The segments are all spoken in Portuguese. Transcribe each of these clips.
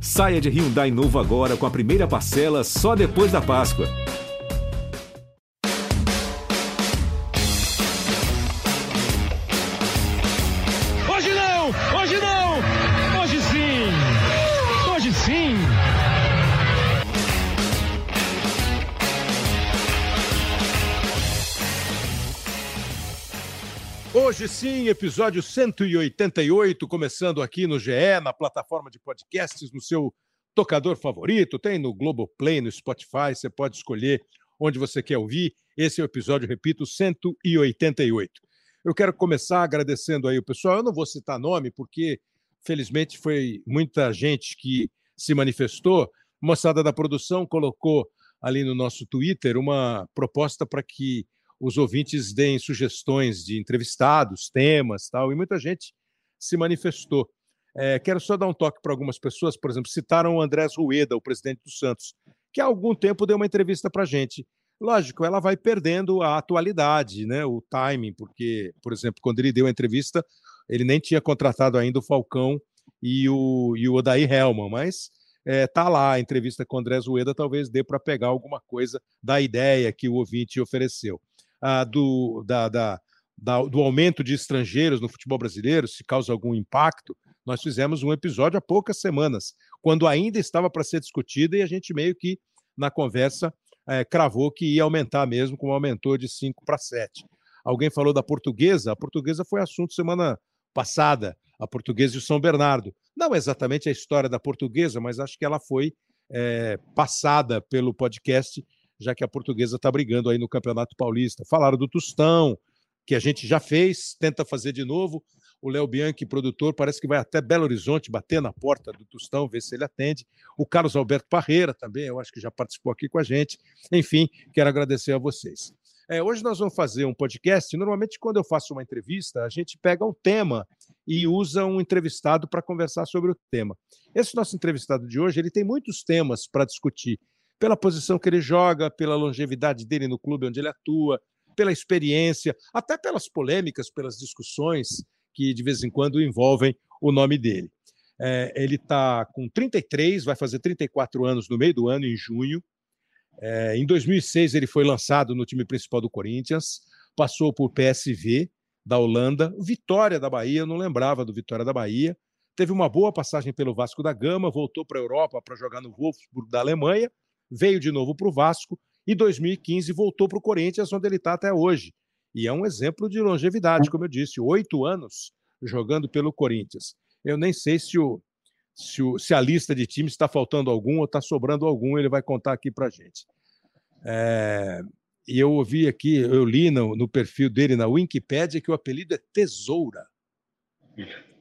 Saia de Hyundai novo agora com a primeira parcela só depois da Páscoa. Hoje sim, episódio 188, começando aqui no GE, na plataforma de podcasts, no seu tocador favorito, tem no Globoplay, no Spotify, você pode escolher onde você quer ouvir. Esse é o episódio, repito, 188. Eu quero começar agradecendo aí o pessoal. Eu não vou citar nome, porque felizmente foi muita gente que se manifestou. Moçada da produção colocou ali no nosso Twitter uma proposta para que os ouvintes deem sugestões de entrevistados, temas, tal, e muita gente se manifestou. É, quero só dar um toque para algumas pessoas, por exemplo, citaram o Andrés Rueda, o presidente do Santos, que há algum tempo deu uma entrevista para a gente. Lógico, ela vai perdendo a atualidade, né, o timing, porque, por exemplo, quando ele deu a entrevista, ele nem tinha contratado ainda o Falcão e o, e o Odair Helman, mas é, tá lá a entrevista com o Andrés Rueda, talvez dê para pegar alguma coisa da ideia que o ouvinte ofereceu ah, do, da, da, da, do aumento de estrangeiros no futebol brasileiro, se causa algum impacto, nós fizemos um episódio há poucas semanas, quando ainda estava para ser discutida e a gente meio que, na conversa, é, cravou que ia aumentar mesmo, como aumentou de 5 para 7. Alguém falou da portuguesa, a portuguesa foi assunto semana passada, a portuguesa e o São Bernardo. Não exatamente a história da portuguesa, mas acho que ela foi é, passada pelo podcast já que a portuguesa está brigando aí no Campeonato Paulista. Falaram do Tostão, que a gente já fez, tenta fazer de novo. O Léo Bianchi, produtor, parece que vai até Belo Horizonte bater na porta do Tostão, ver se ele atende. O Carlos Alberto Parreira também, eu acho que já participou aqui com a gente. Enfim, quero agradecer a vocês. É, hoje nós vamos fazer um podcast. Normalmente, quando eu faço uma entrevista, a gente pega um tema e usa um entrevistado para conversar sobre o tema. Esse nosso entrevistado de hoje, ele tem muitos temas para discutir pela posição que ele joga, pela longevidade dele no clube onde ele atua, pela experiência, até pelas polêmicas, pelas discussões que de vez em quando envolvem o nome dele. É, ele está com 33, vai fazer 34 anos no meio do ano, em junho. É, em 2006, ele foi lançado no time principal do Corinthians, passou por PSV da Holanda, Vitória da Bahia, não lembrava do Vitória da Bahia. Teve uma boa passagem pelo Vasco da Gama, voltou para a Europa para jogar no Wolfsburg da Alemanha veio de novo para o Vasco e 2015 voltou para o Corinthians, onde ele está até hoje. E é um exemplo de longevidade, como eu disse, oito anos jogando pelo Corinthians. Eu nem sei se, o, se, o, se a lista de times está faltando algum ou está sobrando algum, ele vai contar aqui para a gente. É, e eu ouvi aqui, eu li no, no perfil dele na Wikipedia que o apelido é Tesoura.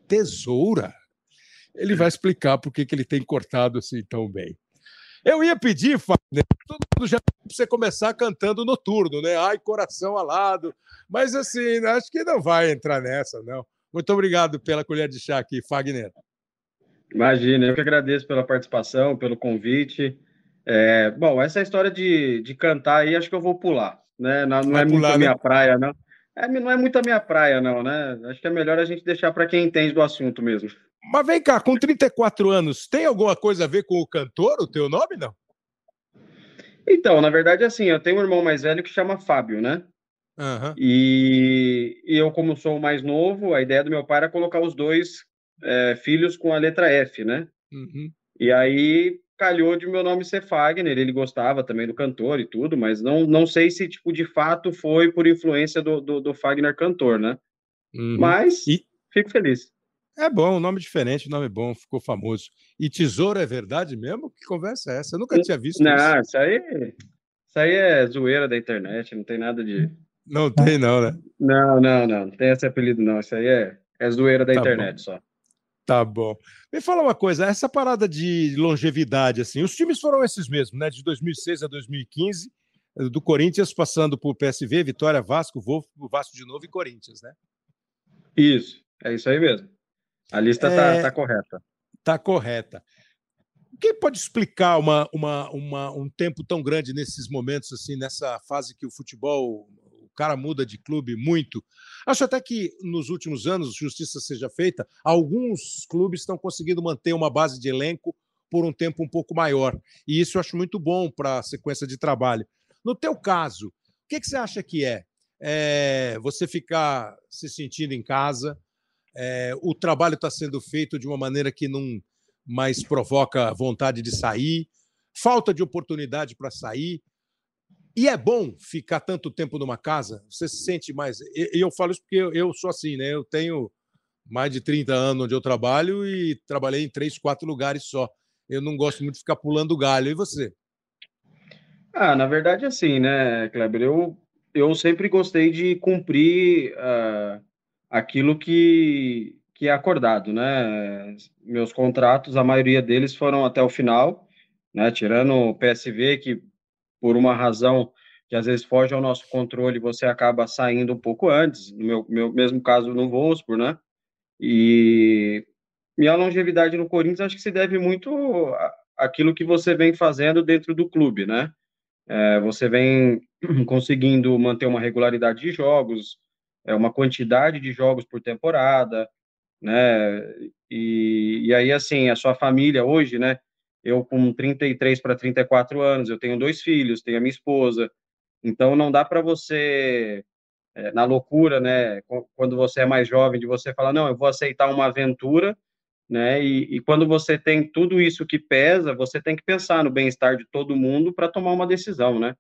Tesoura? Ele vai explicar por que, que ele tem cortado assim tão bem. Eu ia pedir, Fagner, todo mundo já para você começar cantando noturno, né? Ai, coração alado. Mas assim, acho que não vai entrar nessa, não. Muito obrigado pela colher de chá aqui, Fagner. Imagina, eu que agradeço pela participação, pelo convite. É, bom, essa história de, de cantar aí, acho que eu vou pular. Né? Não, não é muito a né? minha praia, não. É, não é muito a minha praia, não, né? Acho que é melhor a gente deixar para quem entende do assunto mesmo. Mas vem cá, com 34 anos, tem alguma coisa a ver com o cantor, o teu nome, não? Então, na verdade, assim, eu tenho um irmão mais velho que chama Fábio, né? Uhum. E, e, eu, como sou o mais novo, a ideia do meu pai era colocar os dois é, filhos com a letra F, né? Uhum. E aí calhou de meu nome ser Fagner, ele gostava também do cantor e tudo, mas não, não sei se, tipo, de fato foi por influência do, do, do Fagner cantor, né? Uhum. Mas e... fico feliz. É bom, um nome diferente, nome bom, ficou famoso. E tesouro é verdade mesmo? Que conversa é essa? Eu nunca tinha visto não, isso. Não, isso aí, isso aí é zoeira da internet, não tem nada de. Não tem, não, né? Não, não, não, não tem esse apelido, não. Isso aí é, é zoeira da tá internet bom. só. Tá bom. Me fala uma coisa, essa parada de longevidade, assim, os times foram esses mesmos, né? De 2006 a 2015, do Corinthians passando por PSV, Vitória, Vasco, Vasco de novo e Corinthians, né? Isso, é isso aí mesmo. A lista está é, tá correta. Está correta. Quem pode explicar uma, uma, uma, um tempo tão grande nesses momentos, assim, nessa fase que o futebol, o cara muda de clube muito? Acho até que nos últimos anos, justiça seja feita, alguns clubes estão conseguindo manter uma base de elenco por um tempo um pouco maior. E isso eu acho muito bom para a sequência de trabalho. No teu caso, o que, que você acha que é? é? Você ficar se sentindo em casa, é, o trabalho está sendo feito de uma maneira que não mais provoca vontade de sair, falta de oportunidade para sair. E é bom ficar tanto tempo numa casa? Você se sente mais. E eu falo isso porque eu sou assim, né? Eu tenho mais de 30 anos onde eu trabalho e trabalhei em três, quatro lugares só. Eu não gosto muito de ficar pulando galho. E você? Ah, na verdade, assim, né, Kleber? Eu, eu sempre gostei de cumprir uh, aquilo que, que é acordado, né? Meus contratos, a maioria deles foram até o final, né? Tirando o PSV, que por uma razão que às vezes foge ao nosso controle, você acaba saindo um pouco antes, no meu, meu mesmo caso no Wolfsburg, né? E minha longevidade no Corinthians acho que se deve muito àquilo que você vem fazendo dentro do clube, né? É, você vem conseguindo manter uma regularidade de jogos, é, uma quantidade de jogos por temporada, né? E, e aí, assim, a sua família hoje, né? Eu com 33 para 34 anos, eu tenho dois filhos, tenho a minha esposa, então não dá para você, é, na loucura, né? Quando você é mais jovem, de você falar, não, eu vou aceitar uma aventura, né? E, e quando você tem tudo isso que pesa, você tem que pensar no bem-estar de todo mundo para tomar uma decisão, né?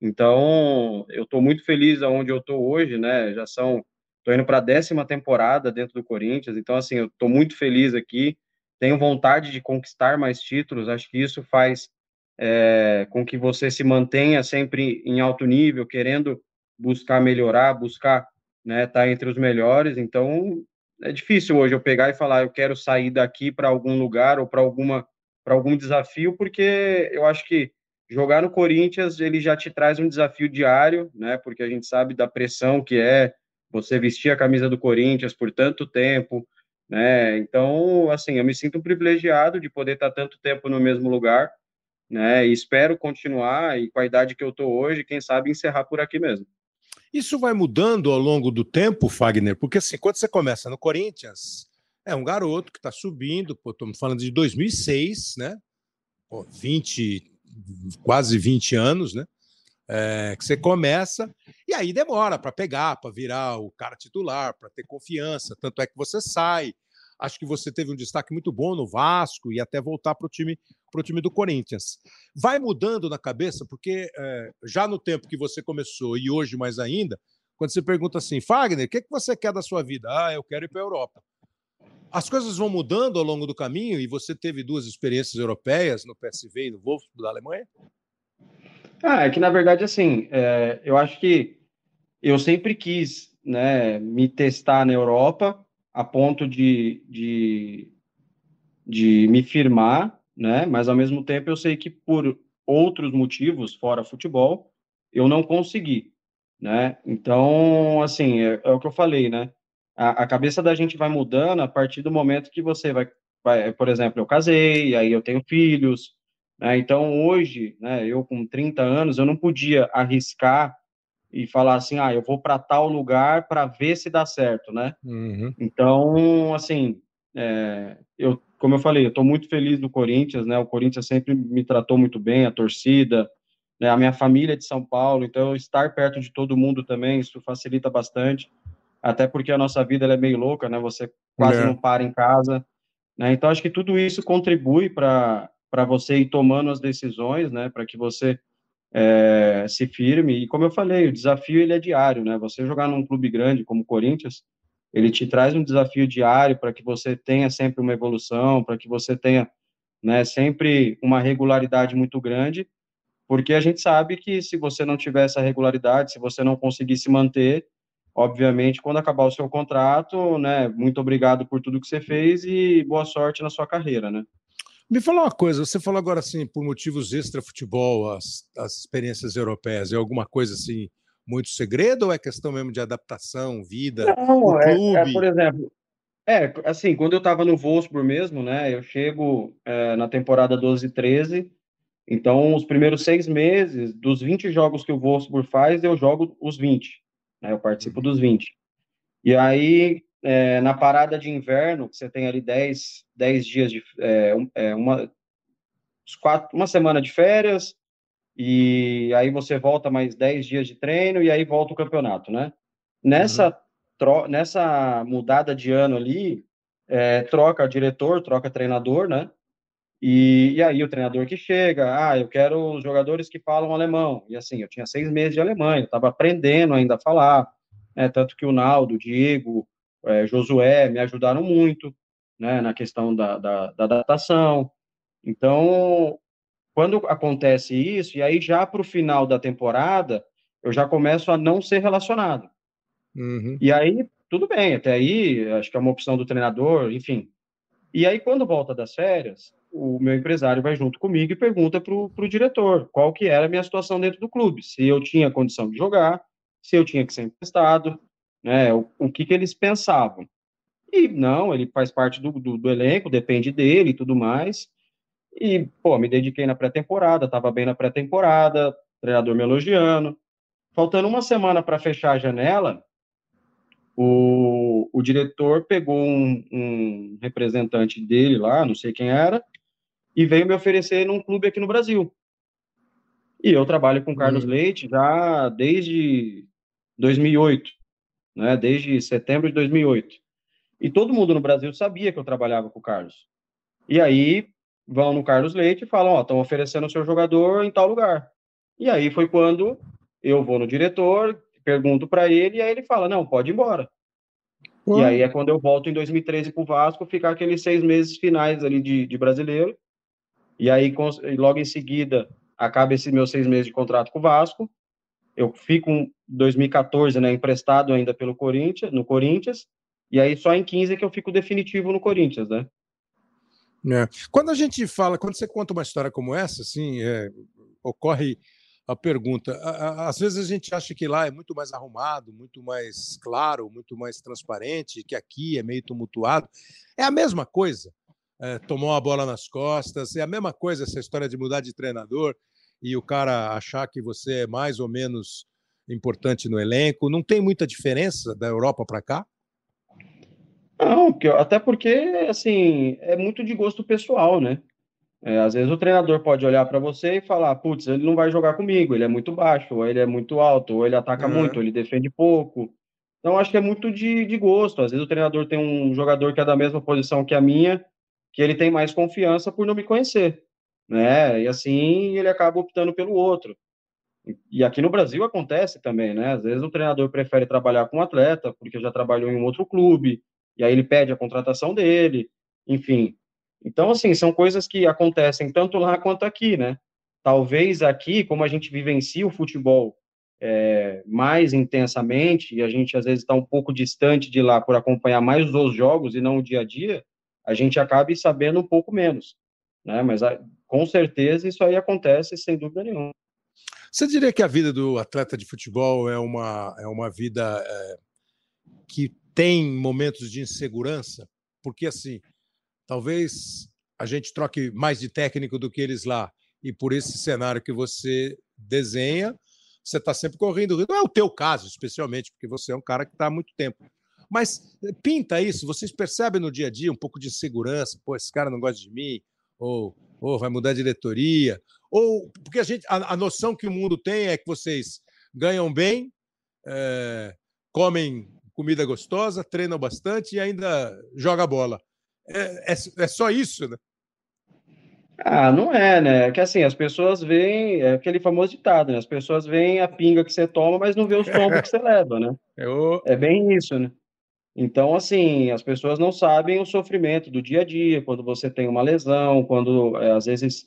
Então, eu estou muito feliz aonde eu estou hoje, né? Já são, estou indo para a décima temporada dentro do Corinthians, então, assim, eu estou muito feliz aqui, tenho vontade de conquistar mais títulos, acho que isso faz é, com que você se mantenha sempre em alto nível, querendo buscar melhorar, buscar né, tá entre os melhores. Então, é difícil hoje eu pegar e falar, eu quero sair daqui para algum lugar ou para alguma para algum desafio, porque eu acho que jogar no Corinthians ele já te traz um desafio diário, né? Porque a gente sabe da pressão que é você vestir a camisa do Corinthians por tanto tempo, né? Então, assim, eu me sinto privilegiado de poder estar tanto tempo no mesmo lugar, né? E espero continuar e com a idade que eu tô hoje, quem sabe encerrar por aqui mesmo. Isso vai mudando ao longo do tempo, Fagner, porque assim, quando você começa no Corinthians, é um garoto que está subindo, pô, estamos falando de 2006, né? Pô, 20, quase 20 anos, né? É, que você começa e aí demora para pegar, para virar o cara titular, para ter confiança. Tanto é que você sai. Acho que você teve um destaque muito bom no Vasco e até voltar para o time, time do Corinthians. Vai mudando na cabeça, porque é, já no tempo que você começou e hoje mais ainda, quando você pergunta assim, Fagner, o que, que você quer da sua vida? Ah, eu quero ir para a Europa. As coisas vão mudando ao longo do caminho e você teve duas experiências europeias no PSV e no Wolfsburg da Alemanha? Ah, é que na verdade, assim, é, eu acho que eu sempre quis né, me testar na Europa a ponto de, de, de me firmar, né, mas ao mesmo tempo eu sei que por outros motivos, fora futebol, eu não consegui, né? Então, assim, é, é o que eu falei, né? A, a, cabeça da gente vai mudando a partir do momento que você vai, vai por exemplo, eu casei, aí eu tenho filhos, né? Então, hoje, né, eu com 30 anos, eu não podia arriscar e falar assim, ah, eu vou para tal lugar para ver se dá certo, né? Uhum. Então, assim, é, eu, como eu falei, eu estou muito feliz do Corinthians, né? O Corinthians sempre me tratou muito bem, a torcida, né? a minha família é de São Paulo, então estar perto de todo mundo também, isso facilita bastante até porque a nossa vida é meio louca, né? Você quase é. não para em casa, né? Então acho que tudo isso contribui para para você ir tomando as decisões, né? Para que você é, se firme. E como eu falei, o desafio ele é diário, né? Você jogar num clube grande como o Corinthians, ele te traz um desafio diário para que você tenha sempre uma evolução, para que você tenha, né? Sempre uma regularidade muito grande, porque a gente sabe que se você não tiver essa regularidade, se você não conseguir se manter, obviamente, quando acabar o seu contrato, né, muito obrigado por tudo que você fez e boa sorte na sua carreira, né? Me fala uma coisa, você falou agora assim, por motivos extra-futebol, as, as experiências europeias, é alguma coisa assim, muito segredo ou é questão mesmo de adaptação, vida, Não, é, clube? É, é, por exemplo, é, assim, quando eu estava no Wolfsburg mesmo, né, eu chego é, na temporada 12 e 13, então os primeiros seis meses, dos 20 jogos que o Wolfsburg faz, eu jogo os 20 né? Eu participo dos 20. E aí, é, na parada de inverno, que você tem ali 10, 10 dias de. É, é, uma, quatro, uma semana de férias, e aí você volta mais 10 dias de treino, e aí volta o campeonato, né? Nessa, uhum. tro, nessa mudada de ano ali, é, troca diretor, troca treinador, né? E, e, aí o treinador que chega, ah, eu quero os jogadores que falam alemão. E assim, eu tinha seis meses de alemão, eu estava aprendendo ainda a falar, né? Tanto que o Naldo, o Diego, é, Josué me ajudaram muito, né? Na questão da, da, da adaptação. Então, quando acontece isso, e aí já para o final da temporada, eu já começo a não ser relacionado. Uhum. E aí, tudo bem, até aí, acho que é uma opção do treinador, enfim. E aí, quando volta das férias, o meu empresário vai junto comigo e pergunta para o diretor qual que era a minha situação dentro do clube, se eu tinha condição de jogar, se eu tinha que ser emprestado, né, o, o que, que eles pensavam. E não, ele faz parte do, do, do elenco, depende dele e tudo mais. E, pô, me dediquei na pré-temporada, estava bem na pré-temporada, treinador me elogiando. Faltando uma semana para fechar a janela, o, o diretor pegou um, um, representante dele lá, não sei quem era, e veio me oferecer num clube aqui no Brasil. E eu trabalho com Carlos uhum. Leite já desde 2008, né? Desde setembro de 2008. E todo mundo no Brasil sabia que eu trabalhava com o Carlos. E aí vão no Carlos Leite e falam, ó, estão oferecendo o seu jogador em tal lugar. E aí foi quando eu vou no diretor, pergunto para ele, e aí ele fala, não, pode ir embora. Uhum. E aí é quando eu volto em 2013 para o Vasco, ficar aqueles seis meses finais ali de, de brasileiro. E aí, logo em seguida, acaba esses meus seis meses de contrato com o Vasco. Eu fico em 2014, né, emprestado ainda pelo Corinthians, no Corinthians. E aí só em 15 que eu fico definitivo no Corinthians, né? É. Quando a gente fala, quando você conta uma história como essa, assim, é, ocorre a pergunta. Às vezes a gente acha que lá é muito mais arrumado, muito mais claro, muito mais transparente, que aqui é meio tumultuado. É a mesma coisa. É, tomou a bola nas costas, é a mesma coisa essa história de mudar de treinador e o cara achar que você é mais ou menos importante no elenco. Não tem muita diferença da Europa para cá? Não, até porque, assim, é muito de gosto pessoal, né? É, às vezes o treinador pode olhar para você e falar, putz, ele não vai jogar comigo, ele é muito baixo, ou ele é muito alto, ou ele ataca uhum. muito, ou ele defende pouco. Então, acho que é muito de, de gosto. Às vezes o treinador tem um jogador que é da mesma posição que a minha, que ele tem mais confiança por não me conhecer, né? E assim ele acaba optando pelo outro. E aqui no Brasil acontece também, né? Às vezes o treinador prefere trabalhar com um atleta porque já trabalhou em um outro clube, e aí ele pede a contratação dele, enfim. Então, assim, são coisas que acontecem tanto lá quanto aqui, né? Talvez aqui, como a gente vivencia o futebol é, mais intensamente, e a gente às vezes está um pouco distante de lá por acompanhar mais os jogos e não o dia a dia, a gente acabe sabendo um pouco menos, né? Mas com certeza isso aí acontece sem dúvida nenhuma. Você diria que a vida do atleta de futebol é uma, é uma vida é, que tem momentos de insegurança, porque assim, talvez a gente troque mais de técnico do que eles lá, e por esse cenário que você desenha, você está sempre correndo. Não é o teu caso, especialmente, porque você é um cara que está há muito tempo. Mas eh, pinta isso, vocês percebem no dia a dia um pouco de insegurança, pô, esse cara não gosta de mim, ou, ou vai mudar a diretoria, ou porque a gente a, a noção que o mundo tem é que vocês ganham bem, é, comem comida gostosa, treinam bastante e ainda joga bola. É, é, é, só isso, né? Ah, não é, né? É que assim, as pessoas veem, é aquele famoso ditado, né? As pessoas veem a pinga que você toma, mas não vê os tombos que você leva, né? Eu... É bem isso, né? Então, assim, as pessoas não sabem o sofrimento do dia a dia, quando você tem uma lesão, quando, é, às vezes,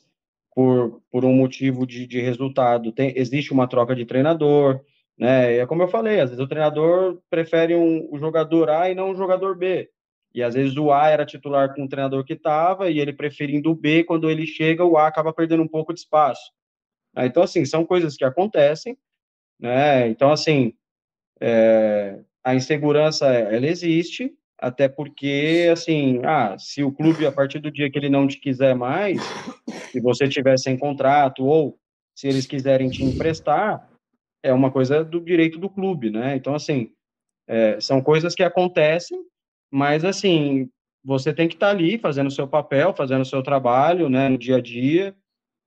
por, por um motivo de, de resultado, tem, existe uma troca de treinador, né? E é como eu falei, às vezes o treinador prefere um, um jogador A e não um jogador B. E às vezes o A era titular com o treinador que estava e ele preferindo o B, quando ele chega, o A acaba perdendo um pouco de espaço. Então, assim, são coisas que acontecem, né? Então, assim, é, a insegurança, ela existe, até porque, assim, ah, se o clube, a partir do dia que ele não te quiser mais, se você tiver sem contrato, ou se eles quiserem te emprestar, é uma coisa do direito do clube, né? Então, assim, é, são coisas que acontecem, mas, assim, você tem que estar tá ali fazendo o seu papel, fazendo o seu trabalho, né, no dia a dia,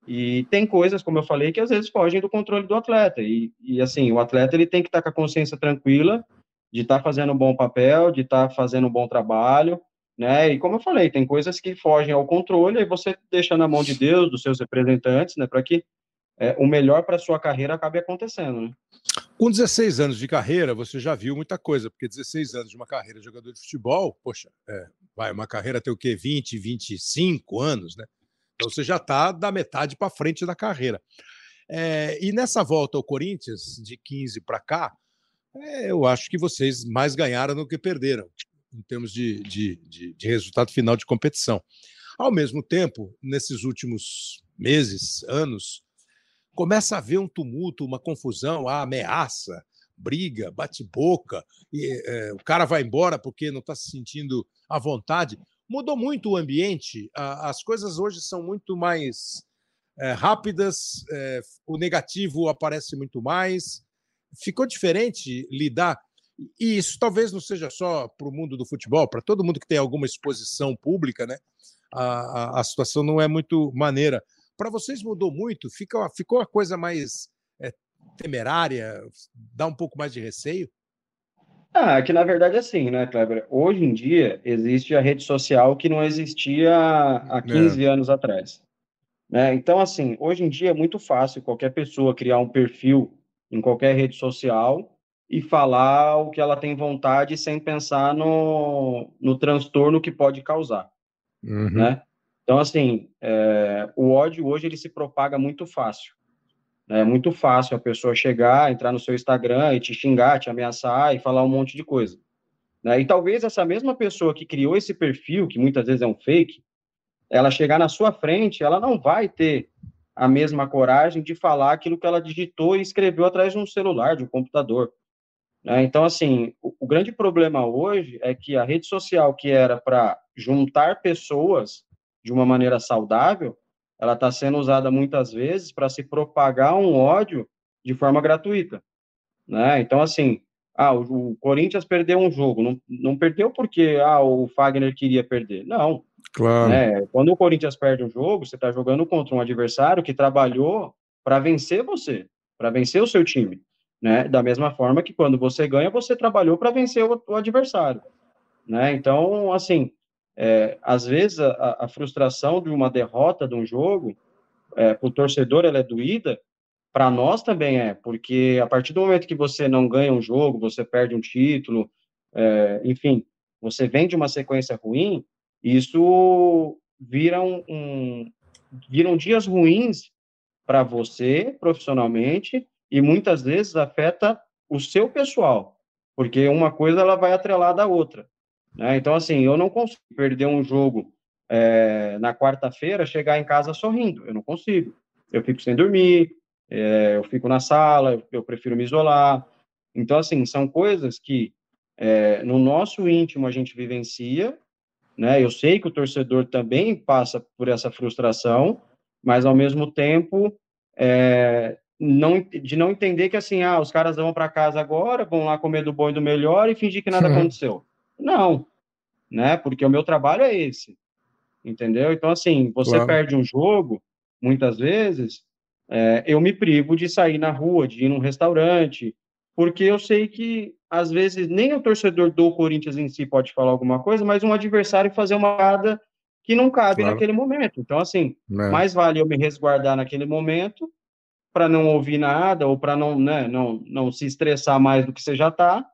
E tem coisas, como eu falei, que às vezes fogem do controle do atleta. E, e assim, o atleta ele tem que estar tá com a consciência tranquila de estar tá fazendo um bom papel, de estar tá fazendo um bom trabalho, né? E como eu falei, tem coisas que fogem ao controle e você deixa na mão de Deus, dos seus representantes, né, para que é, o melhor para sua carreira acabe acontecendo, né? Com 16 anos de carreira, você já viu muita coisa, porque 16 anos de uma carreira de jogador de futebol, poxa, é, vai, uma carreira tem o quê? 20, 25 anos, né? Então você já está da metade para frente da carreira. É, e nessa volta ao Corinthians, de 15 para cá, eu acho que vocês mais ganharam do que perderam, em termos de, de, de, de resultado final de competição. Ao mesmo tempo, nesses últimos meses, anos, começa a haver um tumulto, uma confusão, a ameaça, briga, bate-boca, é, o cara vai embora porque não está se sentindo à vontade. Mudou muito o ambiente, a, as coisas hoje são muito mais é, rápidas, é, o negativo aparece muito mais. Ficou diferente lidar. E isso talvez não seja só para o mundo do futebol, para todo mundo que tem alguma exposição pública, né? A, a, a situação não é muito maneira. Para vocês mudou muito? Fica, ficou a coisa mais é, temerária? Dá um pouco mais de receio? Ah, que na verdade é assim, né, Kleber? Hoje em dia existe a rede social que não existia há 15 é. anos atrás. Né? Então, assim, hoje em dia é muito fácil qualquer pessoa criar um perfil em qualquer rede social e falar o que ela tem vontade sem pensar no, no transtorno que pode causar, uhum. né? Então, assim, é, o ódio hoje ele se propaga muito fácil. Né? É muito fácil a pessoa chegar, entrar no seu Instagram e te xingar, te ameaçar e falar um monte de coisa. Né? E talvez essa mesma pessoa que criou esse perfil, que muitas vezes é um fake, ela chegar na sua frente, ela não vai ter a mesma coragem de falar aquilo que ela digitou e escreveu atrás de um celular, de um computador. Né? Então, assim, o, o grande problema hoje é que a rede social que era para juntar pessoas de uma maneira saudável, ela está sendo usada muitas vezes para se propagar um ódio de forma gratuita, né? Então, assim, ah, o, Corinthians perdeu um jogo, não, não perdeu porque ah, o Fagner queria perder, não. Claro. Né? Quando o Corinthians perde um jogo, você está jogando contra um adversário que trabalhou para vencer você, para vencer o seu time, né? Da mesma forma que quando você ganha, você trabalhou para vencer o, o adversário, né? Então, assim, é, às vezes, a, a, frustração de uma derrota de um jogo, é, para o torcedor, ela é doída, para nós também é, porque a partir do momento que você não ganha um jogo, você perde um título, é, enfim, você vem de uma sequência ruim, isso vira um, um viram dias ruins para você profissionalmente e muitas vezes afeta o seu pessoal, porque uma coisa ela vai atrelada à outra. Né? Então, assim, eu não consigo perder um jogo é, na quarta-feira, chegar em casa sorrindo. Eu não consigo. Eu fico sem dormir, é, eu fico na sala, eu, eu, prefiro me isolar. Então, assim, são coisas que é, no nosso íntimo a gente vivencia, né? Eu sei que o torcedor também passa por essa frustração, mas ao mesmo tempo é, não, de não entender que assim, ah, os caras vão para casa agora, vão lá comer do bom e do melhor e fingir que nada aconteceu. Não, né? Porque o meu trabalho é esse, entendeu? Então, assim, você claro. perde um jogo, muitas vezes, é, eu me privo de sair na rua, de ir num restaurante, porque eu sei que, às vezes, nem o torcedor do Corinthians em si pode falar alguma coisa, mas um adversário fazer uma parada que não cabe claro. naquele momento. Então, assim, é. mais vale eu me resguardar naquele momento para não ouvir nada ou para não, né, não, não se estressar mais do que você já está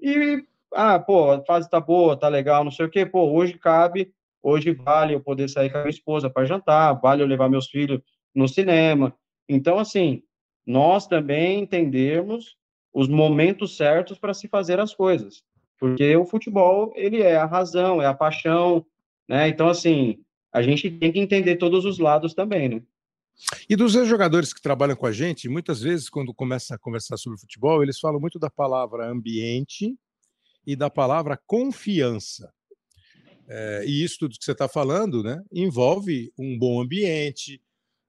e ah, pô, a fase tá boa, tá legal, não sei o quê, pô, hoje cabe, hoje vale eu poder sair com a minha esposa para jantar, vale eu levar meus filhos no cinema. Então, assim, nós também entendemos os momentos certos para se fazer as coisas, porque o futebol, ele é a razão, é a paixão, né? Então, assim, a gente tem que entender todos os lados também, né? E dos jogadores que trabalham com a gente, muitas vezes, quando começa a conversar sobre futebol, eles falam muito da palavra ambiente e da palavra confiança. É, e isso tudo que você está falando né, envolve um bom ambiente,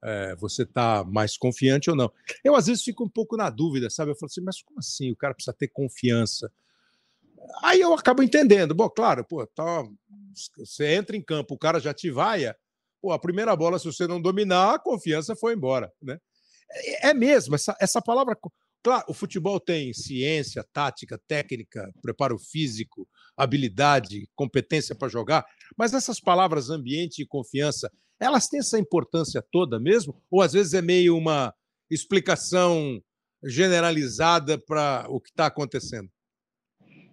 é, você está mais confiante ou não. Eu, às vezes, fico um pouco na dúvida, sabe? Eu falo assim, mas como assim? O cara precisa ter confiança. Aí eu acabo entendendo. Bom, claro, pô, tá, você entra em campo, o cara já te vaia, pô, a primeira bola, se você não dominar, a confiança foi embora, né? É, é mesmo, essa, essa palavra. Claro, o futebol tem ciência, tática, técnica, preparo físico, habilidade, competência para jogar, mas essas palavras ambiente e confiança, elas têm essa importância toda mesmo? Ou às vezes é meio uma explicação generalizada para o que está acontecendo?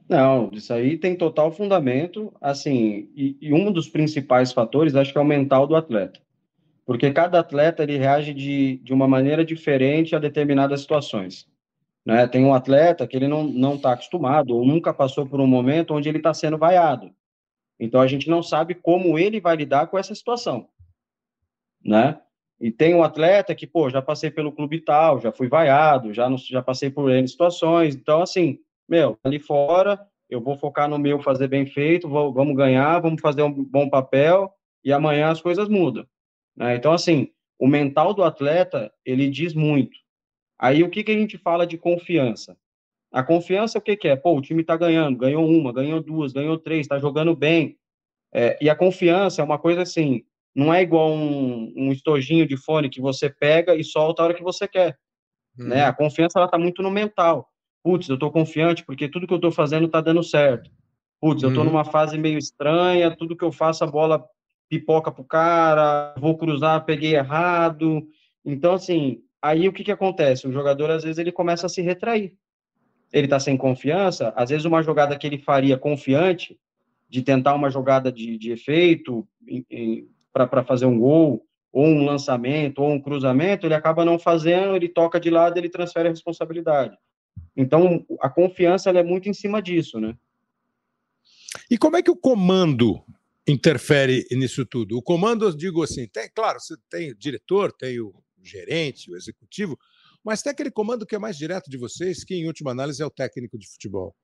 Não, isso aí tem total fundamento, assim, e, e, um dos principais fatores, acho que é o mental do atleta, porque cada atleta ele reage de, de uma maneira diferente a determinadas situações. Né? Tem um atleta que ele não não está acostumado ou nunca passou por um momento onde ele está sendo vaiado, então a gente não sabe como ele vai lidar com essa situação, né? E tem um atleta que, pô, já passei pelo clube tal, já fui vaiado, já, não, já passei por N situações. Então, assim, meu, ali fora, eu vou focar no meu fazer bem feito, vou, vamos ganhar, vamos fazer um bom papel e amanhã as coisas mudam. Né? Então, assim, o mental do atleta, ele diz muito. Aí, o que, que a gente fala de confiança? A confiança, o que, que é? Pô, o time tá ganhando, ganhou uma, ganhou duas, ganhou três, tá jogando bem. É, e a confiança é uma coisa assim, não é igual um, um estojinho de fone que você pega e solta a hora que você quer. Né? Uhum. Né? A confiança ela tá muito no mental. Putz, eu tô confiante porque tudo que eu tô fazendo tá dando certo. Putz, eu tô uhum. numa fase meio estranha, tudo que eu faço a bola pipoca pro cara, vou cruzar, peguei errado. Então, assim, aí o que que acontece? O jogador, às vezes, ele começa a se retrair. Ele tá sem confiança, às vezes uma jogada que ele faria confiante, de tentar uma jogada de, de efeito, para fazer um gol, ou um lançamento, ou um cruzamento, ele acaba não fazendo, ele toca de lado, ele transfere a responsabilidade. Então, a confiança é muito em cima disso, né? E como é que o comando interfere nisso tudo? O comando, eu digo assim, tem, claro, você tem o diretor, tem o gerente, o executivo, mas tem aquele comando que é mais direto de vocês, que em última análise é o técnico de futebol.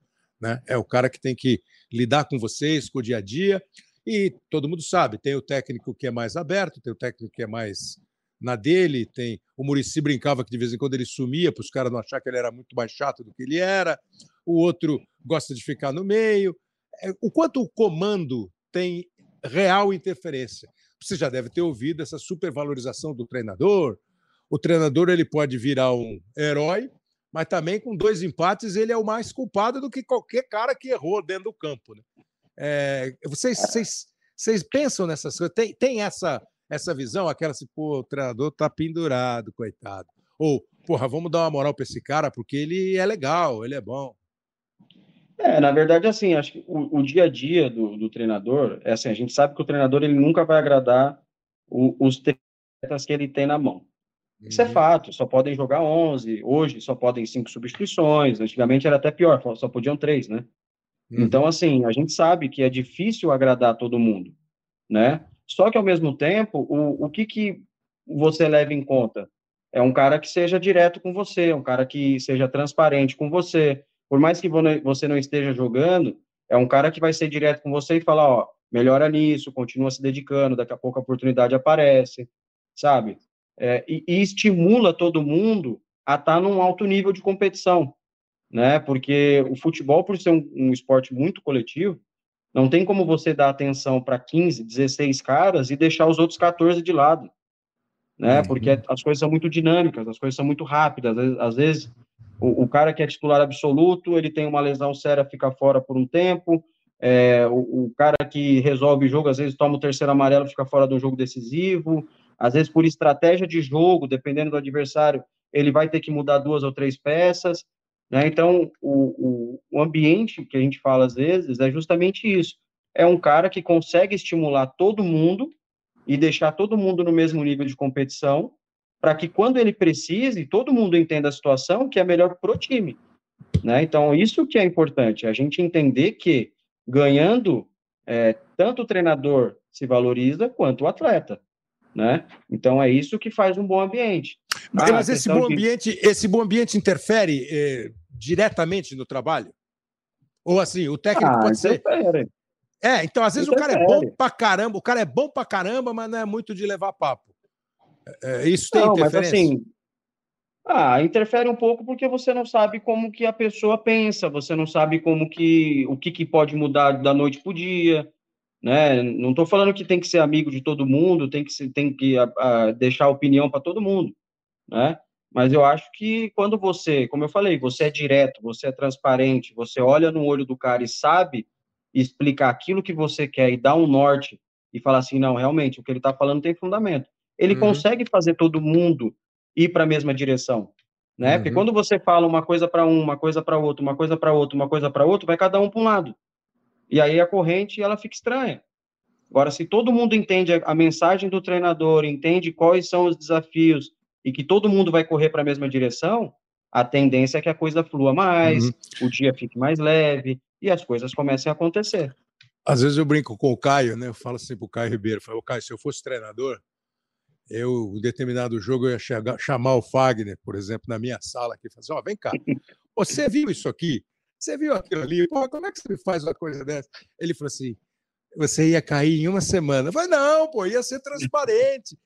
Né? É o cara que tem que lidar com vocês, com o dia a dia. E todo mundo sabe, tem o técnico que é mais aberto, tem o técnico que é mais na dele, tem o Murici brincava que de vez em quando ele sumia para os caras não achar que ele era muito mais chato do que ele era, o outro gosta de ficar no meio. É, o quanto o comando tem real interferência. Você já deve ter ouvido essa supervalorização do treinador. O treinador ele pode virar um herói, mas também com dois empates ele é o mais culpado do que qualquer cara que errou dentro do campo. Né? É, vocês, vocês, vocês pensam nessas coisas? Tem, tem essa, essa visão? Aquela assim, pô, o treinador tá pendurado, coitado. Ou, porra, vamos dar uma moral para esse cara porque ele é legal, ele é bom. É, na verdade, assim, acho que o, o dia a dia do, do, treinador, é assim, a gente sabe que o treinador ele nunca vai agradar o, os atletas que ele tem na mão. Isso é uhum. fato, só podem jogar 11, hoje só podem cinco substituições, antigamente era até pior, só podiam três, né? Uhum. Então, assim, a gente sabe que é difícil agradar todo mundo, né? Só que, ao mesmo tempo, o, o que, que você leva em conta? É um cara que seja direto com você, um cara que seja transparente com você. Por mais que você não esteja jogando, é um cara que vai ser direto com você e falar, ó, melhora nisso, continua se dedicando, daqui a pouco a oportunidade aparece, sabe? É, e, e estimula todo mundo a estar tá num alto nível de competição né? Porque o futebol, por ser um, um esporte muito coletivo, não tem como você dar atenção para 15, 16 caras e deixar os outros 14 de lado, né? Uhum. Porque as coisas são muito dinâmicas, as coisas são muito rápidas. Às vezes, o, o, cara que é titular absoluto, ele tem uma lesão séria, fica fora por um tempo. É, o, o, cara que resolve o jogo, às vezes toma o terceiro amarelo, fica fora do jogo decisivo. Às vezes, por estratégia de jogo, dependendo do adversário, ele vai ter que mudar duas ou três peças. Né? Então, o, o, o ambiente que a gente fala às vezes é justamente isso. É um cara que consegue estimular todo mundo e deixar todo mundo no mesmo nível de competição, para que quando ele precise, todo mundo entenda a situação que é melhor para o time. Né? Então, isso que é importante, a gente entender que ganhando, é, tanto o treinador se valoriza quanto o atleta. Né? Então, é isso que faz um bom ambiente. Mas, ah, mas esse, bom de... ambiente, esse bom ambiente interfere eh, diretamente no trabalho? Ou assim, o técnico ah, pode ser. É, então às vezes o cara é bom pra caramba, o cara é bom pra caramba, mas não é muito de levar papo. É, é isso tem não, interferência? Mas assim, ah, interfere um pouco porque você não sabe como que a pessoa pensa, você não sabe como que o que, que pode mudar da noite para o dia, né? Não estou falando que tem que ser amigo de todo mundo, tem que, tem que a, a, deixar opinião para todo mundo, né? Mas eu acho que quando você, como eu falei, você é direto, você é transparente, você olha no olho do cara e sabe explicar aquilo que você quer e dar um norte e falar assim, não, realmente, o que ele está falando tem fundamento. Ele uhum. consegue fazer todo mundo ir para a mesma direção, né? Uhum. Porque quando você fala uma coisa para um, uma coisa para outro, uma coisa para outro, uma coisa para outro, vai cada um para um lado. E aí a corrente ela fica estranha. Agora, se todo mundo entende a, a mensagem do treinador, entende quais são os desafios e que todo mundo vai correr para a mesma direção, a tendência é que a coisa flua mais, uhum. o dia fique mais leve e as coisas comecem a acontecer. Às vezes eu brinco com o Caio, né? Eu falo assim para o Caio Ribeiro, falo, Caio, se eu fosse treinador, eu, em determinado jogo, eu ia chegar, chamar o Fagner, por exemplo, na minha sala aqui, e falar assim, ó, oh, vem cá, você viu isso aqui? Você viu aquilo ali? Pô, como é que você faz uma coisa dessa? Ele falou assim: você ia cair em uma semana. Eu falei, não, pô, ia ser transparente.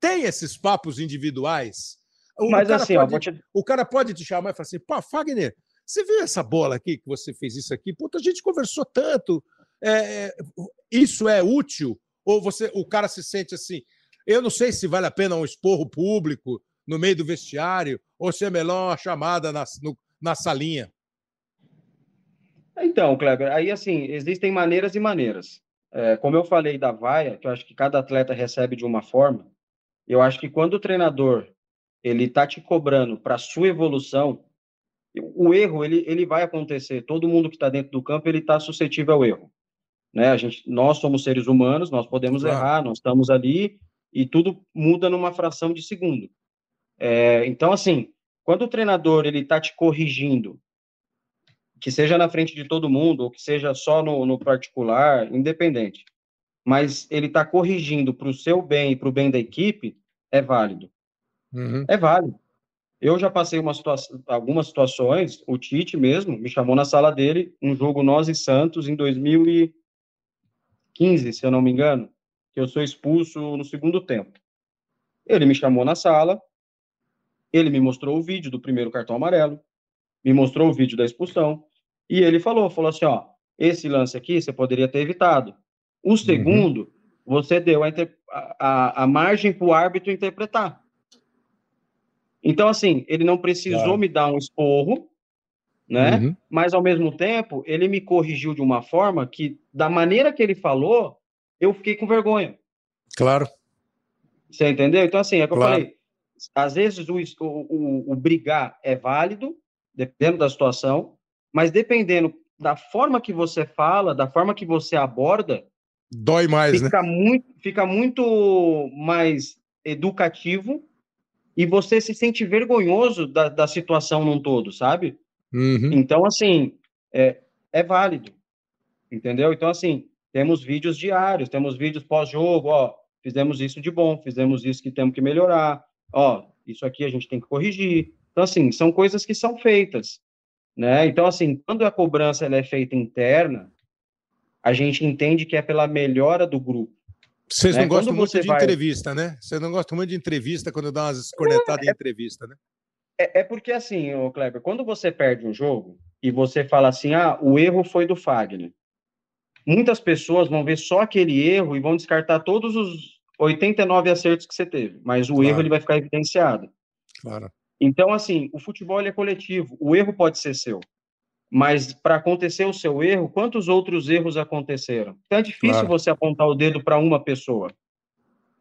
Tem esses papos individuais. O, Mas cara assim, pode, ó, te... o cara pode te chamar e falar assim: pô, Fagner, você viu essa bola aqui que você fez isso aqui? Puta, a gente conversou tanto. É, é, isso é útil? Ou você, o cara se sente assim? Eu não sei se vale a pena um esporro público no meio do vestiário ou se é melhor uma chamada na, no, na salinha. Então, Kleber, aí assim, existem maneiras e maneiras. É, como eu falei da vaia, que eu acho que cada atleta recebe de uma forma, eu acho que quando o treinador ele está te cobrando para sua evolução, o erro ele, ele vai acontecer. Todo mundo que está dentro do campo ele está suscetível ao erro. Né? A gente, nós somos seres humanos, nós podemos claro. errar, nós estamos ali e tudo muda numa fração de segundo. É, então, assim, quando o treinador ele está te corrigindo que seja na frente de todo mundo, ou que seja só no, no particular, independente. Mas ele está corrigindo para o seu bem e para o bem da equipe, é válido. Uhum. É válido. Eu já passei uma situação, algumas situações, o Tite mesmo me chamou na sala dele, um jogo nós e Santos em 2015, se eu não me engano, que eu sou expulso no segundo tempo. Ele me chamou na sala, ele me mostrou o vídeo do primeiro cartão amarelo, me mostrou o vídeo da expulsão, e ele falou, falou assim, ó, esse lance aqui você poderia ter evitado. O uhum. segundo, uhum. você deu a, a, a margem para o árbitro interpretar. Então, assim, ele não precisou claro. me dar um esporro, né? Uhum. Mas, ao mesmo tempo, ele me corrigiu de uma forma que, da maneira que ele falou, eu fiquei com vergonha. Claro. Você entendeu? Então, assim, é que claro. eu falei, às vezes o, o, o, o brigar é válido, dependendo da situação, mas dependendo da forma que você fala, da forma que você aborda, dói mais, fica né? Muito, fica muito mais educativo e você se sente vergonhoso da, da situação num todo, sabe? Uhum. Então, assim, é, é válido, entendeu? Então, assim, temos vídeos diários, temos vídeos pós-jogo, ó, fizemos isso de bom, fizemos isso que temos que melhorar, ó, isso aqui a gente tem que corrigir. Então, assim, são coisas que são feitas. Né? Então, assim, quando a cobrança ela é feita interna, a gente entende que é pela melhora do grupo. Vocês né? não gostam quando muito de vai... entrevista, né? Vocês não gostam muito de entrevista quando dá umas cornetadas é, em entrevista, né? É, é porque assim, ô Kleber, quando você perde um jogo e você fala assim, ah, o erro foi do Fagner, muitas pessoas vão ver só aquele erro e vão descartar todos os 89 acertos que você teve, mas o claro. erro ele vai ficar evidenciado. Claro. Então, assim, o futebol é coletivo, o erro pode ser seu. Mas para acontecer o seu erro, quantos outros erros aconteceram? Então é difícil claro. você apontar o dedo para uma pessoa,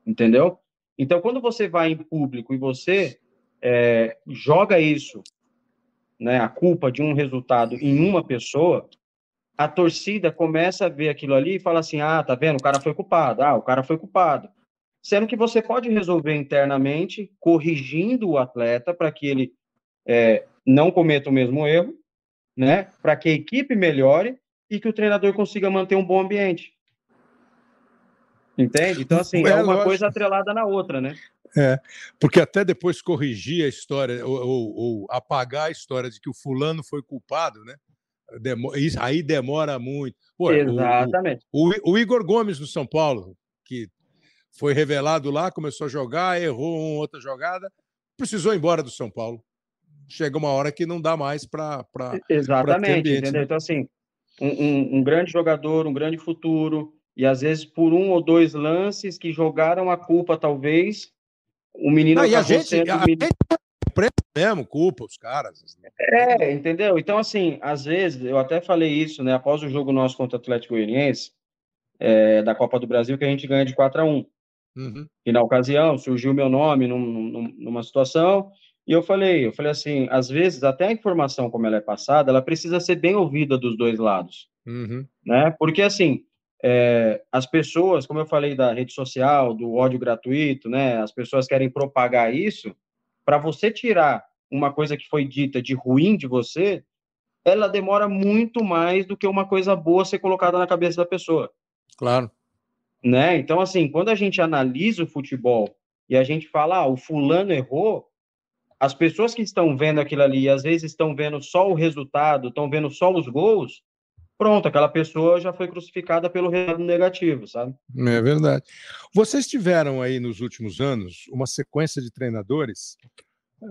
entendeu? Então, quando você vai em público e você é, joga isso, né, a culpa de um resultado em uma pessoa, a torcida começa a ver aquilo ali e fala assim: ah, tá vendo? O cara foi culpado. Ah, o cara foi culpado sendo que você pode resolver internamente, corrigindo o atleta para que ele é, não cometa o mesmo erro, né? Para que a equipe melhore e que o treinador consiga manter um bom ambiente. Entende? Então, assim, é, é uma coisa atrelada na outra, né? É, porque até depois corrigir a história ou, ou, ou, apagar a história de que o fulano foi culpado, né? Demo, isso, aí demora muito. Pô, Exatamente. O, o, o, Igor Gomes no São Paulo, que foi revelado lá, começou a jogar, errou uma outra jogada, precisou ir embora do São Paulo. Chega uma hora que não dá mais para. Exatamente, ambiente, entendeu? Né? Então, assim, um, um, um, grande jogador, um grande futuro, e às vezes por um ou dois lances que jogaram a culpa, talvez, o menino. Não, e a gente, sendo... a gente mesmo, culpa os caras. É, entendeu? Então, assim, às vezes, eu até falei isso, né, após o jogo nosso contra o Atlético Goianiense, é, da Copa do Brasil, que a gente ganha de 4 a 1 uhum. E na ocasião surgiu meu nome num, num, numa situação, e eu falei, eu falei assim, às vezes até a informação como ela é passada, ela precisa ser bem ouvida dos dois lados, uhum. né? Porque assim, é, as pessoas, como eu falei da rede social, do ódio gratuito, né? As pessoas querem propagar isso para você tirar uma coisa que foi dita de ruim de você, ela demora muito mais do que uma coisa boa ser colocada na cabeça da pessoa. Claro. Né? Então, assim, quando a gente analisa o futebol e a gente fala, ah, o fulano errou, as pessoas que estão vendo aquilo ali, às vezes estão vendo só o resultado, estão vendo só os gols, pronto, aquela pessoa já foi crucificada pelo resultado negativo, sabe? É verdade. Vocês tiveram aí nos últimos anos uma sequência de treinadores,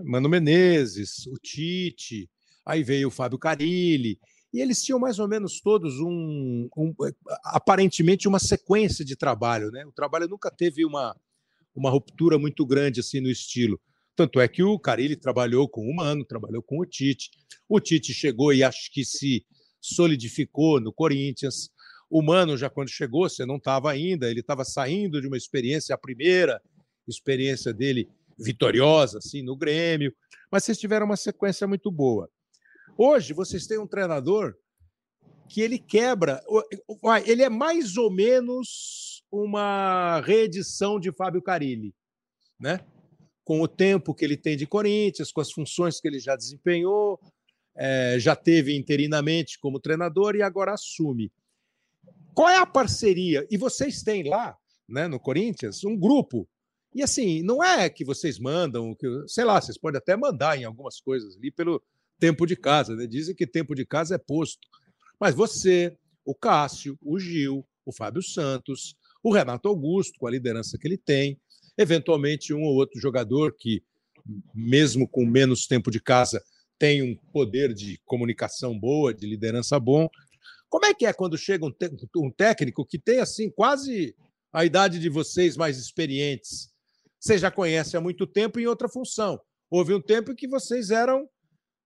Mano Menezes, o Tite, aí veio o Fábio Carilli, e eles tinham mais ou menos todos um, um aparentemente uma sequência de trabalho, né? O trabalho nunca teve uma, uma ruptura muito grande assim no estilo. Tanto é que o Carilli trabalhou com o Mano, trabalhou com o Tite. O Tite chegou e acho que se solidificou no Corinthians. O Mano, já quando chegou, você não estava ainda, ele estava saindo de uma experiência, a primeira experiência dele vitoriosa, assim, no Grêmio. Mas vocês tiveram uma sequência muito boa. Hoje, vocês têm um treinador que ele quebra. Ele é mais ou menos uma reedição de Fábio Carilli, né? Com o tempo que ele tem de Corinthians, com as funções que ele já desempenhou, é, já teve interinamente como treinador e agora assume. Qual é a parceria? E vocês têm lá, né, no Corinthians, um grupo. E assim, não é que vocês mandam, que, sei lá, vocês podem até mandar em algumas coisas ali pelo tempo de casa. Né? Dizem que tempo de casa é posto. Mas você, o Cássio, o Gil, o Fábio Santos, o Renato Augusto, com a liderança que ele tem, eventualmente um ou outro jogador que, mesmo com menos tempo de casa, tem um poder de comunicação boa, de liderança bom. Como é que é quando chega um, um técnico que tem assim quase a idade de vocês mais experientes? Você já conhece há muito tempo em outra função. Houve um tempo que vocês eram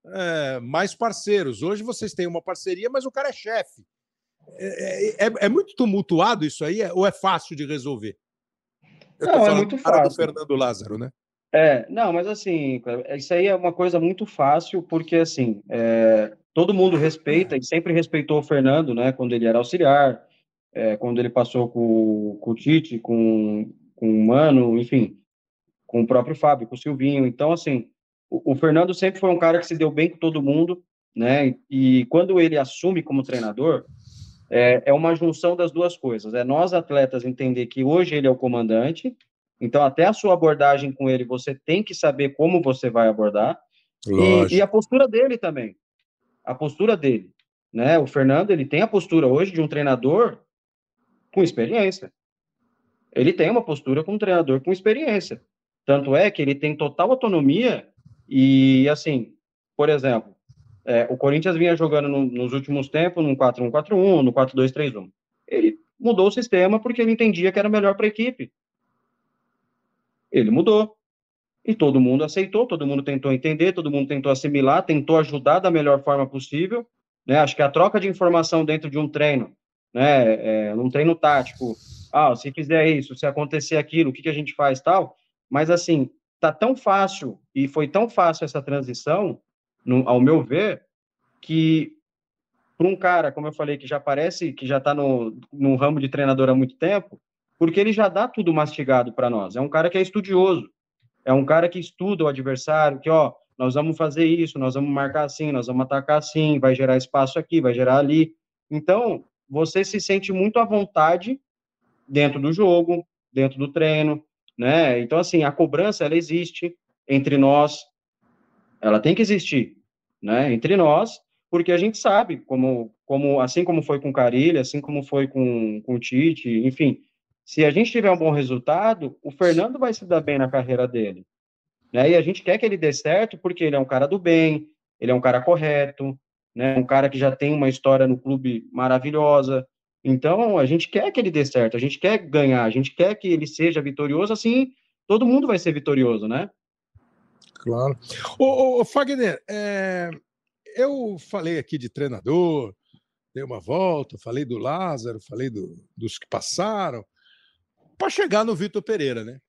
é, mais parceiros. Hoje vocês têm uma parceria, mas o cara é chefe. É, é, é, é muito tumultuado isso aí, ou é fácil de resolver? Eu não, é muito fácil. Do Fernando Lázaro, né? É, não, mas assim, isso aí é uma coisa muito fácil, porque assim, é, todo mundo respeita e sempre respeitou o Fernando, né, quando ele era auxiliar, é, quando ele passou com, com o Tite, com, com o Mano, enfim, com o próprio Fábio, com o Silvinho. Então, assim, o, o Fernando sempre foi um cara que se deu bem com todo mundo, né, e, e quando ele assume como treinador, é, é uma junção das duas coisas. É nós, atletas, entender que hoje ele é o comandante, então até a sua abordagem com ele, você tem que saber como você vai abordar, e, e, a postura dele também. A postura dele. Né? O Fernando, ele tem a postura hoje de um treinador com experiência. Ele tem uma postura com um treinador com experiência. Tanto é que ele tem total autonomia e, assim, por exemplo, é, o Corinthians vinha jogando no, nos últimos tempos no 4-1-4-1, no 4-2-3-1. Ele mudou o sistema porque ele entendia que era melhor para a equipe. Ele mudou. E todo mundo aceitou, todo mundo tentou entender, todo mundo tentou assimilar, tentou ajudar da melhor forma possível. Né? Acho que a troca de informação dentro de um treino, né, é, num treino tático, ah, se fizer isso, se acontecer aquilo, o que, que a gente faz tal. Mas assim, tá tão fácil e foi tão fácil essa transição no, ao meu ver, que para um cara, como eu falei, que já parece que já está no, no ramo de treinador há muito tempo, porque ele já dá tudo mastigado para nós. É um cara que é estudioso, é um cara que estuda o adversário, que, ó, nós vamos fazer isso, nós vamos marcar assim, nós vamos atacar assim, vai gerar espaço aqui, vai gerar ali. Então, você se sente muito à vontade dentro do jogo, dentro do treino, né? Então, assim, a cobrança, ela existe entre nós, ela tem que existir, né, entre nós, porque a gente sabe como, como assim como foi com o Carilho, assim como foi com, com o Tite, enfim, se a gente tiver um bom resultado, o Fernando vai se dar bem na carreira dele, né, e a gente quer que ele dê certo porque ele é um cara do bem, ele é um cara correto, né, um cara que já tem uma história no clube maravilhosa, Então, a gente quer que ele dê certo, a gente quer ganhar, a gente quer que ele seja vitorioso, assim, todo mundo vai ser vitorioso, né? Claro. Ô, ô Fagner, é, eu falei aqui de treinador, dei uma volta, falei do Lázaro, falei do, dos que passaram, para chegar no Vitor Pereira, né?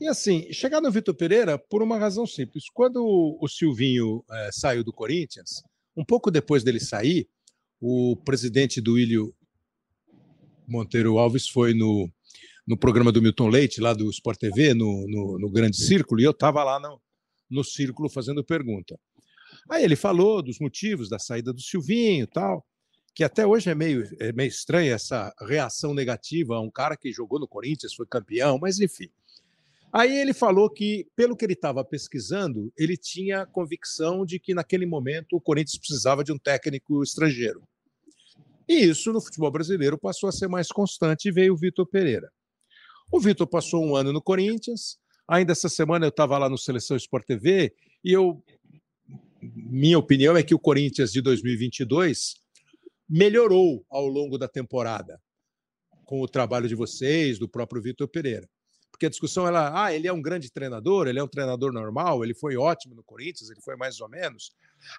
E assim, chegar no Vitor Pereira por uma razão simples. Quando o Silvinho é, saiu do Corinthians, um pouco depois dele sair, o presidente do Ilho Monteiro Alves foi no, no programa do Milton Leite, lá do Sport TV, no, no, no Grande Círculo, e eu estava lá no, no círculo fazendo pergunta. Aí ele falou dos motivos da saída do Silvinho tal, que até hoje é meio, é meio estranha essa reação negativa a um cara que jogou no Corinthians, foi campeão, mas enfim. Aí ele falou que, pelo que ele estava pesquisando, ele tinha convicção de que naquele momento o Corinthians precisava de um técnico estrangeiro. E isso no futebol brasileiro passou a ser mais constante e veio o Vitor Pereira. O Vitor passou um ano no Corinthians. Ainda essa semana eu estava lá no Seleção Sport TV e eu minha opinião é que o Corinthians de 2022 melhorou ao longo da temporada com o trabalho de vocês, do próprio Vitor Pereira. Porque a discussão ela, ah, ele é um grande treinador, ele é um treinador normal, ele foi ótimo no Corinthians, ele foi mais ou menos.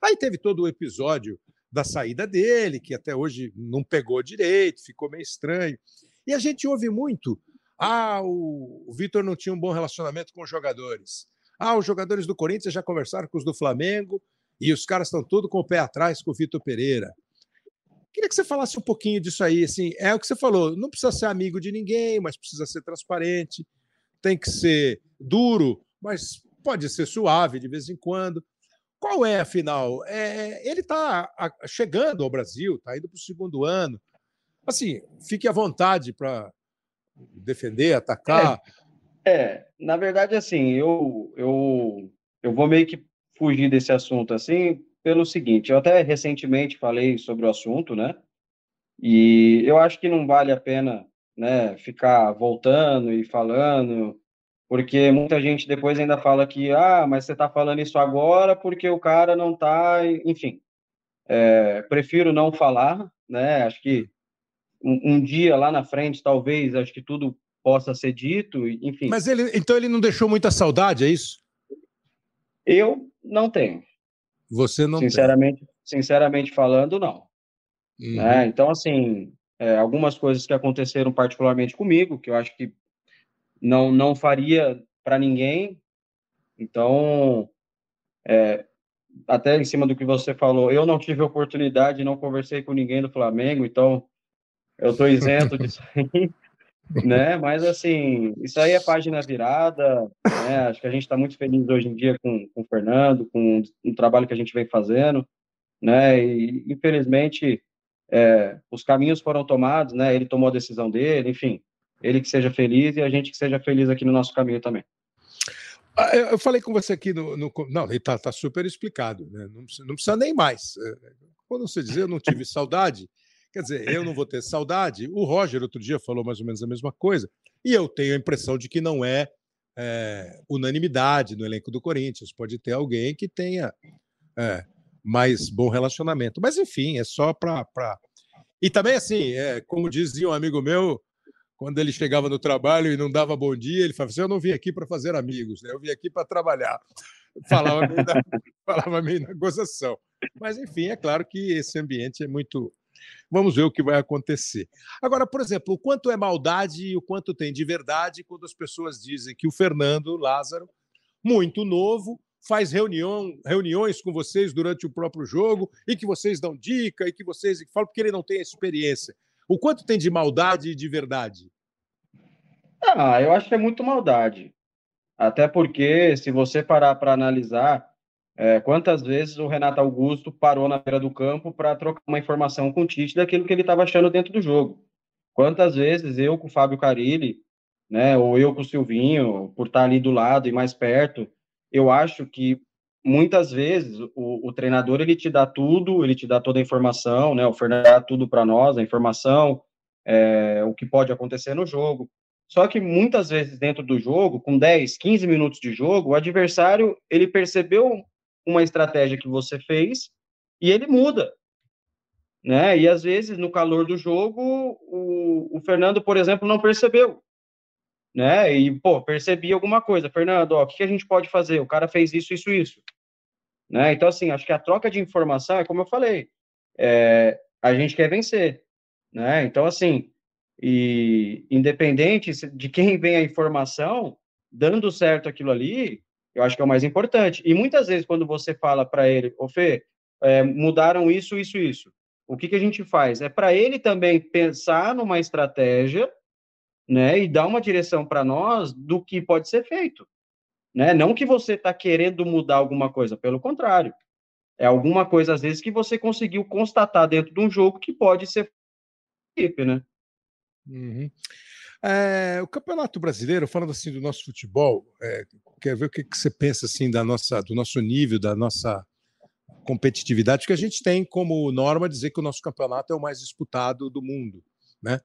Aí teve todo o episódio da saída dele, que até hoje não pegou direito, ficou meio estranho. E a gente ouve muito ah, o, Vitor não tinha um bom relacionamento com os jogadores. Ah, os jogadores do Corinthians já conversaram com os do Flamengo e os caras estão tudo com o pé atrás com o Vitor Pereira. Queria que você falasse um pouquinho disso aí. Assim, é o que você falou, não precisa ser amigo de ninguém, mas precisa ser transparente, tem que ser duro, mas pode ser suave de vez em quando. Qual é, afinal? É, ele está chegando ao Brasil, está indo para o segundo ano. Assim, fique à vontade para defender, atacar? É, é, na verdade, assim, eu, eu, eu vou meio que fugir desse assunto, assim, pelo seguinte, eu até recentemente falei sobre o assunto, né, e eu acho que não vale a pena, né, ficar voltando e falando, porque muita gente depois ainda fala que, ah, mas você está falando isso agora porque o cara não está, enfim, é, prefiro não falar, né, acho que um, um, dia lá na frente, talvez, acho que tudo possa ser dito, enfim. Mas ele, então ele não deixou muita saudade, é isso? Eu não tenho. Você não sinceramente, tem. Sinceramente falando, não. Uhum. Né? Então, assim, é, algumas coisas que aconteceram particularmente comigo, que eu acho que não, não faria para ninguém. Então, é, até em cima do que você falou, eu não tive oportunidade, não conversei com ninguém do Flamengo, então eu estou isento disso aí, né? Mas, assim, isso aí é página virada, né? Acho que a gente está muito feliz hoje em dia com, com o Fernando, com o trabalho que a gente vem fazendo, né? E, infelizmente, é, os caminhos foram tomados, né? Ele tomou a decisão dele, enfim, ele que seja feliz e a gente que seja feliz aqui no nosso caminho também. Ah, eu falei com você aqui no. no não, ele está tá super explicado, né? não, não precisa nem mais. É, quando você dizer eu não tive saudade, Quer dizer, eu não vou ter saudade. O Roger, outro dia, falou mais ou menos a mesma coisa. E eu tenho a impressão de que não é, é unanimidade no elenco do Corinthians. Pode ter alguém que tenha é, mais bom relacionamento. Mas, enfim, é só para. Pra... E também, assim, é, como dizia um amigo meu, quando ele chegava no trabalho e não dava bom dia, ele falava assim: Eu não vim aqui para fazer amigos, né? eu vim aqui para trabalhar. Falava meio, na, falava meio na gozação. Mas, enfim, é claro que esse ambiente é muito Vamos ver o que vai acontecer. Agora, por exemplo, o quanto é maldade e o quanto tem de verdade quando as pessoas dizem que o Fernando Lázaro, muito novo, faz reunião, reuniões com vocês durante o próprio jogo e que vocês dão dica e que vocês falam porque ele não tem experiência. O quanto tem de maldade e de verdade? Ah, eu acho que é muito maldade. Até porque, se você parar para analisar, é, quantas vezes o Renato Augusto parou na beira do campo para trocar uma informação com o Tite daquilo que ele estava achando dentro do jogo? Quantas vezes eu com o Fábio Carilli, né, ou eu com o Silvinho, por estar ali do lado e mais perto, eu acho que muitas vezes o, o treinador ele te dá tudo, ele te dá toda a informação, né, o Fernando dá tudo para nós, a informação, é, o que pode acontecer no jogo. Só que muitas vezes dentro do jogo, com 10, 15 minutos de jogo, o adversário ele percebeu uma estratégia que você fez e ele muda. né? E às vezes, no calor do jogo, o, o Fernando, por exemplo, não percebeu, né? E, pô, percebi alguma coisa. Fernando, ó, o que a gente pode fazer? O cara fez isso, isso, isso. Né? Então, assim, acho que a troca de informação é como eu falei, é, a gente quer vencer, né? Então, assim, e independente de quem vem a informação, dando certo aquilo ali, eu acho que é o mais importante. E muitas vezes, quando você fala para ele, ô Fê, é, mudaram isso, isso, isso, o que, que a gente faz? É para ele também pensar numa estratégia né, e dar uma direção para nós do que pode ser feito. Né? Não que você está querendo mudar alguma coisa, pelo contrário. É alguma coisa, às vezes, que você conseguiu constatar dentro de um jogo que pode ser equipe, né? Uhum. É, o Campeonato Brasileiro, falando assim do nosso futebol, é, ver o que, que, você pensa assim da nossa, do nosso nível, da nossa competitividade, que a gente tem como norma dizer que o nosso campeonato é o mais disputado do mundo, né?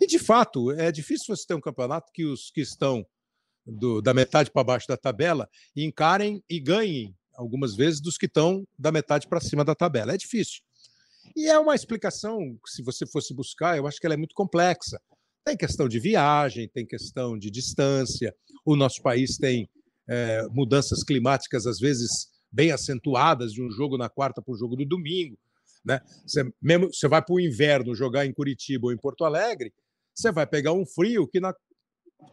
E de fato é difícil você ter um campeonato que os que estão do, da metade para baixo da tabela encarem e ganhem algumas vezes dos que estão da metade para cima da tabela. É difícil. E é uma explicação, se você fosse buscar, eu acho que ela é muito complexa. Tem questão de viagem, tem questão de distância. O nosso país tem é, mudanças climáticas, às vezes, bem acentuadas, de um jogo na quarta para o jogo do domingo. Né? Você, mesmo, você vai para o inverno jogar em Curitiba ou em Porto Alegre, você vai pegar um frio que na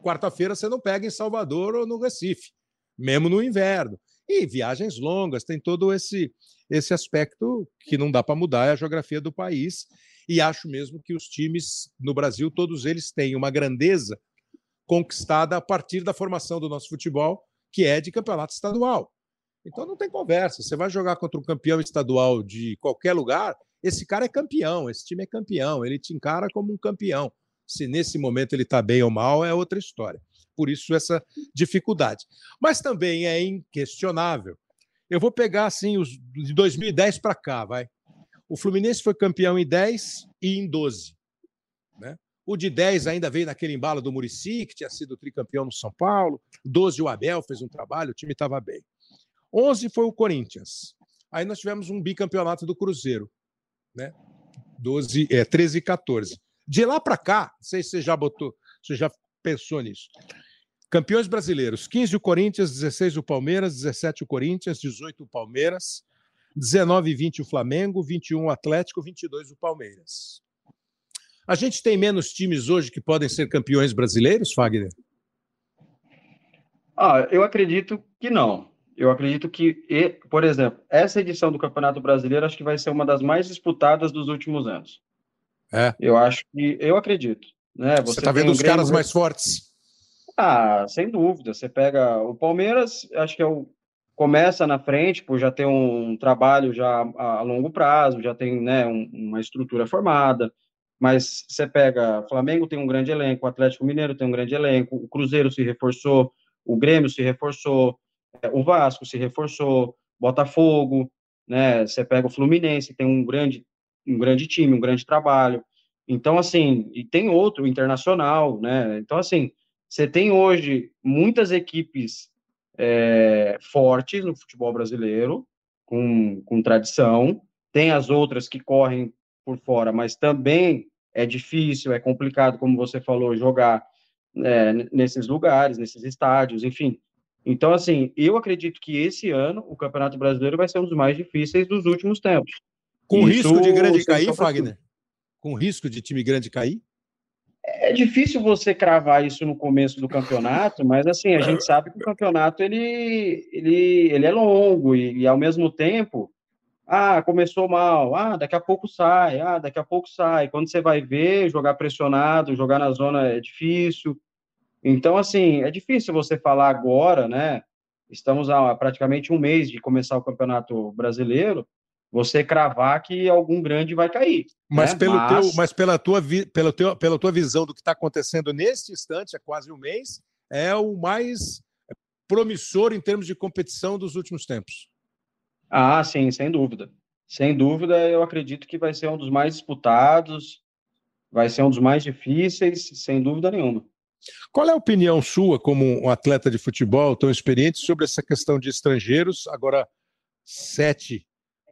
quarta-feira você não pega em Salvador ou no Recife, mesmo no inverno. E viagens longas, tem todo esse, esse aspecto que não dá para mudar, é a geografia do país. E acho mesmo que os times no Brasil, todos eles têm uma grandeza conquistada a partir da formação do nosso futebol, que é de campeonato estadual. Então não tem conversa. Você vai jogar contra um campeão estadual de qualquer lugar, esse cara é campeão, esse time é campeão, ele te encara como um campeão. Se nesse momento ele está bem ou mal, é outra história por isso essa dificuldade. Mas também é inquestionável. Eu vou pegar assim os de 2010 para cá, vai. O Fluminense foi campeão em 10 e em 12, né? O de 10 ainda veio naquele embalo do Murici, que tinha sido tricampeão no São Paulo. 12 o Abel fez um trabalho, o time estava bem. 11 foi o Corinthians. Aí nós tivemos um bicampeonato do Cruzeiro, né? 12, é, 13 e 14. De lá para cá, não sei se você já botou, você já pensou nisso. Campeões brasileiros: 15 o Corinthians, 16 o Palmeiras, 17 o Corinthians, 18 o Palmeiras, 19 e 20 o Flamengo, 21 o Atlético, 22 o Palmeiras. A gente tem menos times hoje que podem ser campeões brasileiros, Fagner? Ah, eu acredito que não. Eu acredito que, por exemplo, essa edição do Campeonato Brasileiro acho que vai ser uma das mais disputadas dos últimos anos. É. Eu acho que, eu acredito. Né? Você está vendo um os Grêmio... caras mais fortes? Ah, sem dúvida. Você pega o Palmeiras, acho que é o começa na frente, por já ter um trabalho já a, longo prazo, já tem né, um, uma estrutura formada. Mas você pega, Flamengo tem um grande elenco, o Atlético Mineiro tem um grande elenco, o Cruzeiro se reforçou, o Grêmio se reforçou, é, o Vasco se reforçou, Botafogo, né? Você pega o Fluminense, tem um grande, um grande time, um grande trabalho. Então, assim, e tem outro internacional, né? Então, assim, você tem hoje muitas equipes é, fortes no futebol brasileiro, com, com tradição, tem as outras que correm por fora, mas também é difícil, é complicado, como você falou, jogar é, nesses lugares, nesses estádios, enfim. Então, assim, eu acredito que esse ano o Campeonato Brasileiro vai ser um dos mais difíceis dos últimos tempos. Com Isso, risco de grande cair, Fagner? Com risco de time grande cair? É difícil você cravar isso no começo do campeonato, mas assim, a gente sabe que o campeonato ele, ele, ele é longo e, e, ao mesmo tempo, ah, começou mal, ah, daqui a pouco sai, ah, daqui a pouco sai. Quando você vai ver, jogar pressionado, jogar na zona é difícil. Então, assim, é difícil você falar agora, né? Estamos há praticamente um mês de começar o Campeonato Brasileiro, você cravar que algum grande vai cair. Mas, né? pelo mas... Teu, mas pela, tua, pela, teu, pela tua visão do que está acontecendo neste instante, há quase um mês, é o mais promissor em termos de competição dos últimos tempos. Ah, sim, sem dúvida. Sem dúvida, eu acredito que vai ser um dos mais disputados, vai ser um dos mais difíceis, sem dúvida nenhuma. Qual é a opinião sua, como um atleta de futebol tão experiente, sobre essa questão de estrangeiros? Agora, sete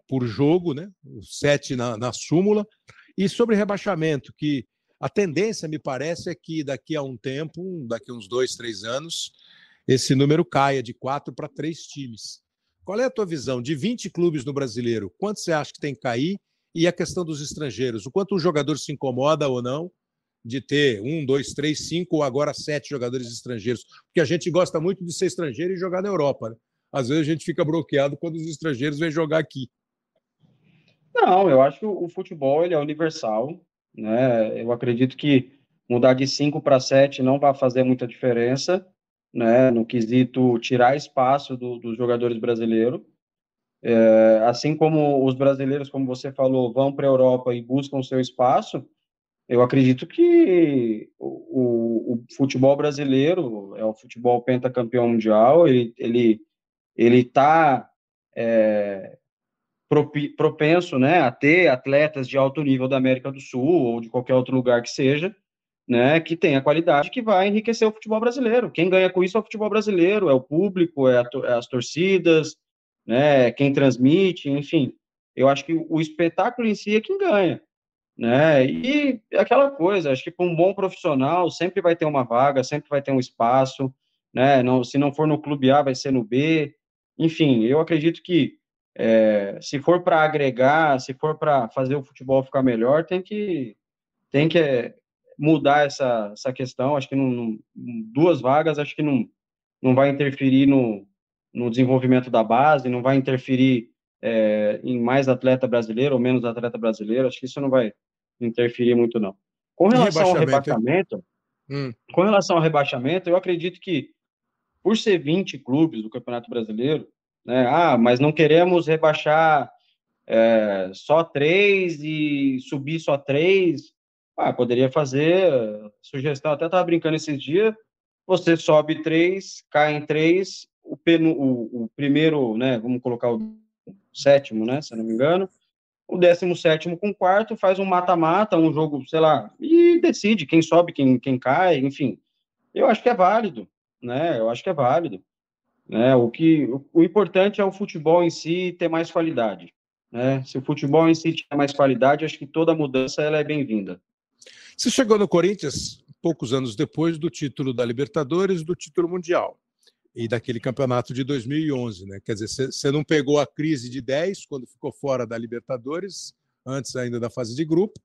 por jogo, né? Sete na, na súmula. E sobre rebaixamento, que a tendência, me parece, é que daqui a um tempo, daqui a uns dois, três anos, esse número caia de quatro para três times. Qual é a tua visão? De 20 clubes no brasileiro, quanto você acha que tem que cair? E a questão dos estrangeiros, o quanto o jogador se incomoda ou não de ter um, dois, três, cinco ou agora sete jogadores estrangeiros? Porque a gente gosta muito de ser estrangeiro e jogar na Europa. Né? Às vezes a gente fica bloqueado quando os estrangeiros vêm jogar aqui. Não, eu acho que o futebol ele é universal. Né? Eu acredito que mudar de 5 para 7 não vai fazer muita diferença, né? no quesito tirar espaço do, dos jogadores brasileiros. É, assim como os brasileiros, como você falou, vão para a Europa e buscam seu espaço, eu acredito que o, o, o, futebol brasileiro é o futebol pentacampeão mundial, ele ele ele está é, propenso né, a ter atletas de alto nível da América do Sul ou de qualquer outro lugar que seja, né, que tenha qualidade que vai enriquecer o futebol brasileiro. Quem ganha com isso é o futebol brasileiro, é o público, é, a, é as torcidas, né, quem transmite, enfim. Eu acho que o espetáculo em si é quem ganha, né? E aquela coisa, acho que para um bom profissional sempre vai ter uma vaga, sempre vai ter um espaço, né? Não, se não for no clube A, vai ser no B. Enfim, eu acredito que é, se for para agregar, se for para fazer o futebol ficar melhor, tem que, tem que é, mudar essa, essa questão. Acho que não, não, duas vagas, acho que não, não vai interferir no, no desenvolvimento da base, não vai interferir é, em mais atleta brasileiro ou menos atleta brasileiro. Acho que isso não vai interferir muito, não. Com relação ao rebaixamento, hum. com relação ao rebaixamento, eu acredito que por ser 20 clubes do Campeonato Brasileiro, né? Ah, mas não queremos rebaixar é, só três e subir só três. Ah, poderia fazer sugestão, até estava brincando esses dias. Você sobe três, cai em três, o, penu, o, o, primeiro, né? Vamos colocar o sétimo, né? Se não me engano. O décimo sétimo com quarto faz um mata-mata, um jogo, sei lá, e decide quem sobe, quem, quem cai, enfim. Eu acho que é válido, né? Eu acho que é válido. Né? O, que, o, o importante é o futebol em si ter mais qualidade. Né? Se o futebol em si tiver mais qualidade, acho que toda mudança ela é bem-vinda. Você chegou no Corinthians poucos anos depois do título da Libertadores, do título mundial e daquele campeonato de 2011, né? Quer dizer, você não pegou a crise de 10 quando ficou fora da Libertadores, antes ainda da fase de grupo,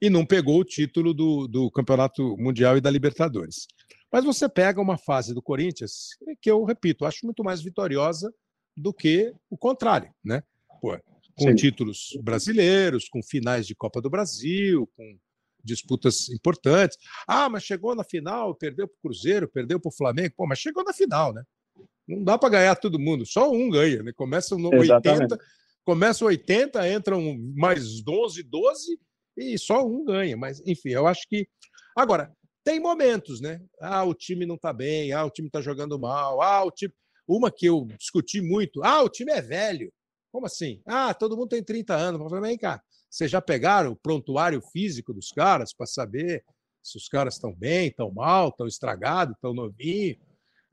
e não pegou o título do, do campeonato mundial e da Libertadores. Mas você pega uma fase do Corinthians que eu repito, acho muito mais vitoriosa do que o contrário, né? Pô, com Sim. títulos brasileiros, com finais de Copa do Brasil, com disputas importantes. Ah, mas chegou na final, perdeu para o Cruzeiro, perdeu para o Flamengo. Pô, mas chegou na final, né? Não dá para ganhar todo mundo, só um ganha, né? Começa no Exatamente. 80, começa 80, entram mais 12, 12 e só um ganha. Mas, enfim, eu acho que. Agora, tem momentos, né? Ah, o time não está bem, ah, o time está jogando mal, ah, o time. Uma que eu discuti muito, ah, o time é velho. Como assim? Ah, todo mundo tem 30 anos. Eu falei, vem cá, vocês já pegaram o prontuário físico dos caras para saber se os caras estão bem, estão mal, estão estragados, estão novinhos?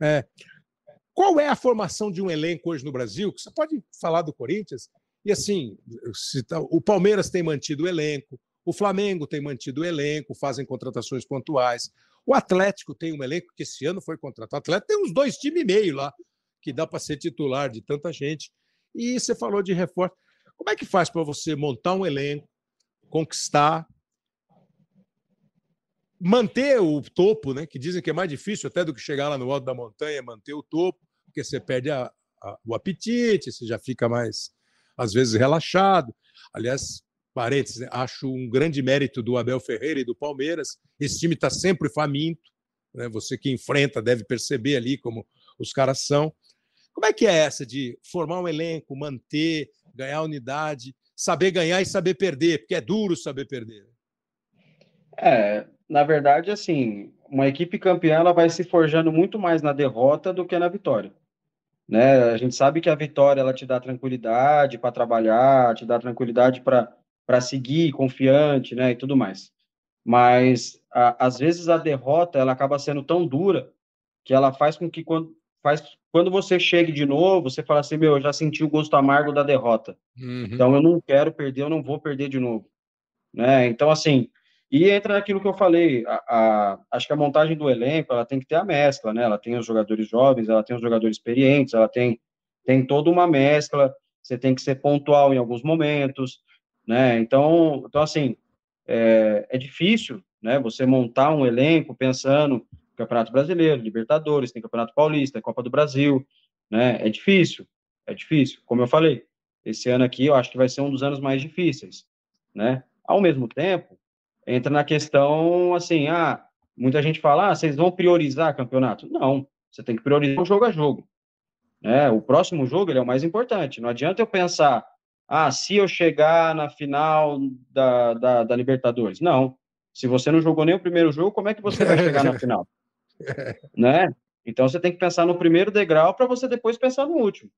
É. Qual é a formação de um elenco hoje no Brasil? Você pode falar do Corinthians? E assim, tá, o Palmeiras tem mantido o elenco, o Flamengo tem mantido o elenco, fazem contratações pontuais. O Atlético tem um elenco que esse ano foi contratado. O Atlético tem uns dois times e meio lá, que dá para ser titular de tanta gente. E você falou de reforço. Como é que faz para você montar um elenco, conquistar, manter o topo, né? Que dizem que é mais difícil até do que chegar lá no alto da montanha, manter o topo, porque você perde a, a, o apetite, você já fica mais, às vezes, relaxado. Aliás, parênteses, né? acho um grande mérito do Abel Ferreira e do Palmeiras. Esse time está sempre faminto, né? você que enfrenta deve perceber ali como os caras são. Como é que é essa de formar um elenco, manter, ganhar unidade, saber ganhar e saber perder, porque é duro saber perder? É, na verdade, assim, uma equipe campeã ela vai se forjando muito mais na derrota do que na vitória. Né? A gente sabe que a vitória ela te dá tranquilidade para trabalhar, te dá tranquilidade para para seguir confiante, né, e tudo mais. Mas a, às vezes a derrota ela acaba sendo tão dura que ela faz com que quando faz quando você chega de novo, você fala assim, meu, eu já senti o gosto amargo da derrota. Uhum. Então eu não quero perder, eu não vou perder de novo. Né? Então, assim, e entra naquilo que eu falei, a, a, acho que a montagem do elenco, ela tem que ter a mescla, né? Ela tem os jogadores jovens, ela tem os jogadores experientes, ela tem, tem toda uma mescla, você tem que ser pontual em alguns momentos, né? Então, então assim, é, é difícil, né? Você montar um elenco pensando Campeonato Brasileiro, Libertadores, tem Campeonato Paulista, Copa do Brasil, né? É difícil, é difícil. Como eu falei, esse ano aqui eu acho que vai ser um dos anos mais difíceis, né? Ao mesmo tempo, entra na questão assim, ah, muita gente fala, ah, vocês vão priorizar campeonato? Não, você tem que priorizar jogo a jogo. Né? O próximo jogo ele é o mais importante. Não adianta eu pensar, ah, se eu chegar na final da, da, da Libertadores. Não. Se você não jogou nem o primeiro jogo, como é que você vai chegar na final? né? Então você tem que pensar no primeiro degrau para você depois pensar no último.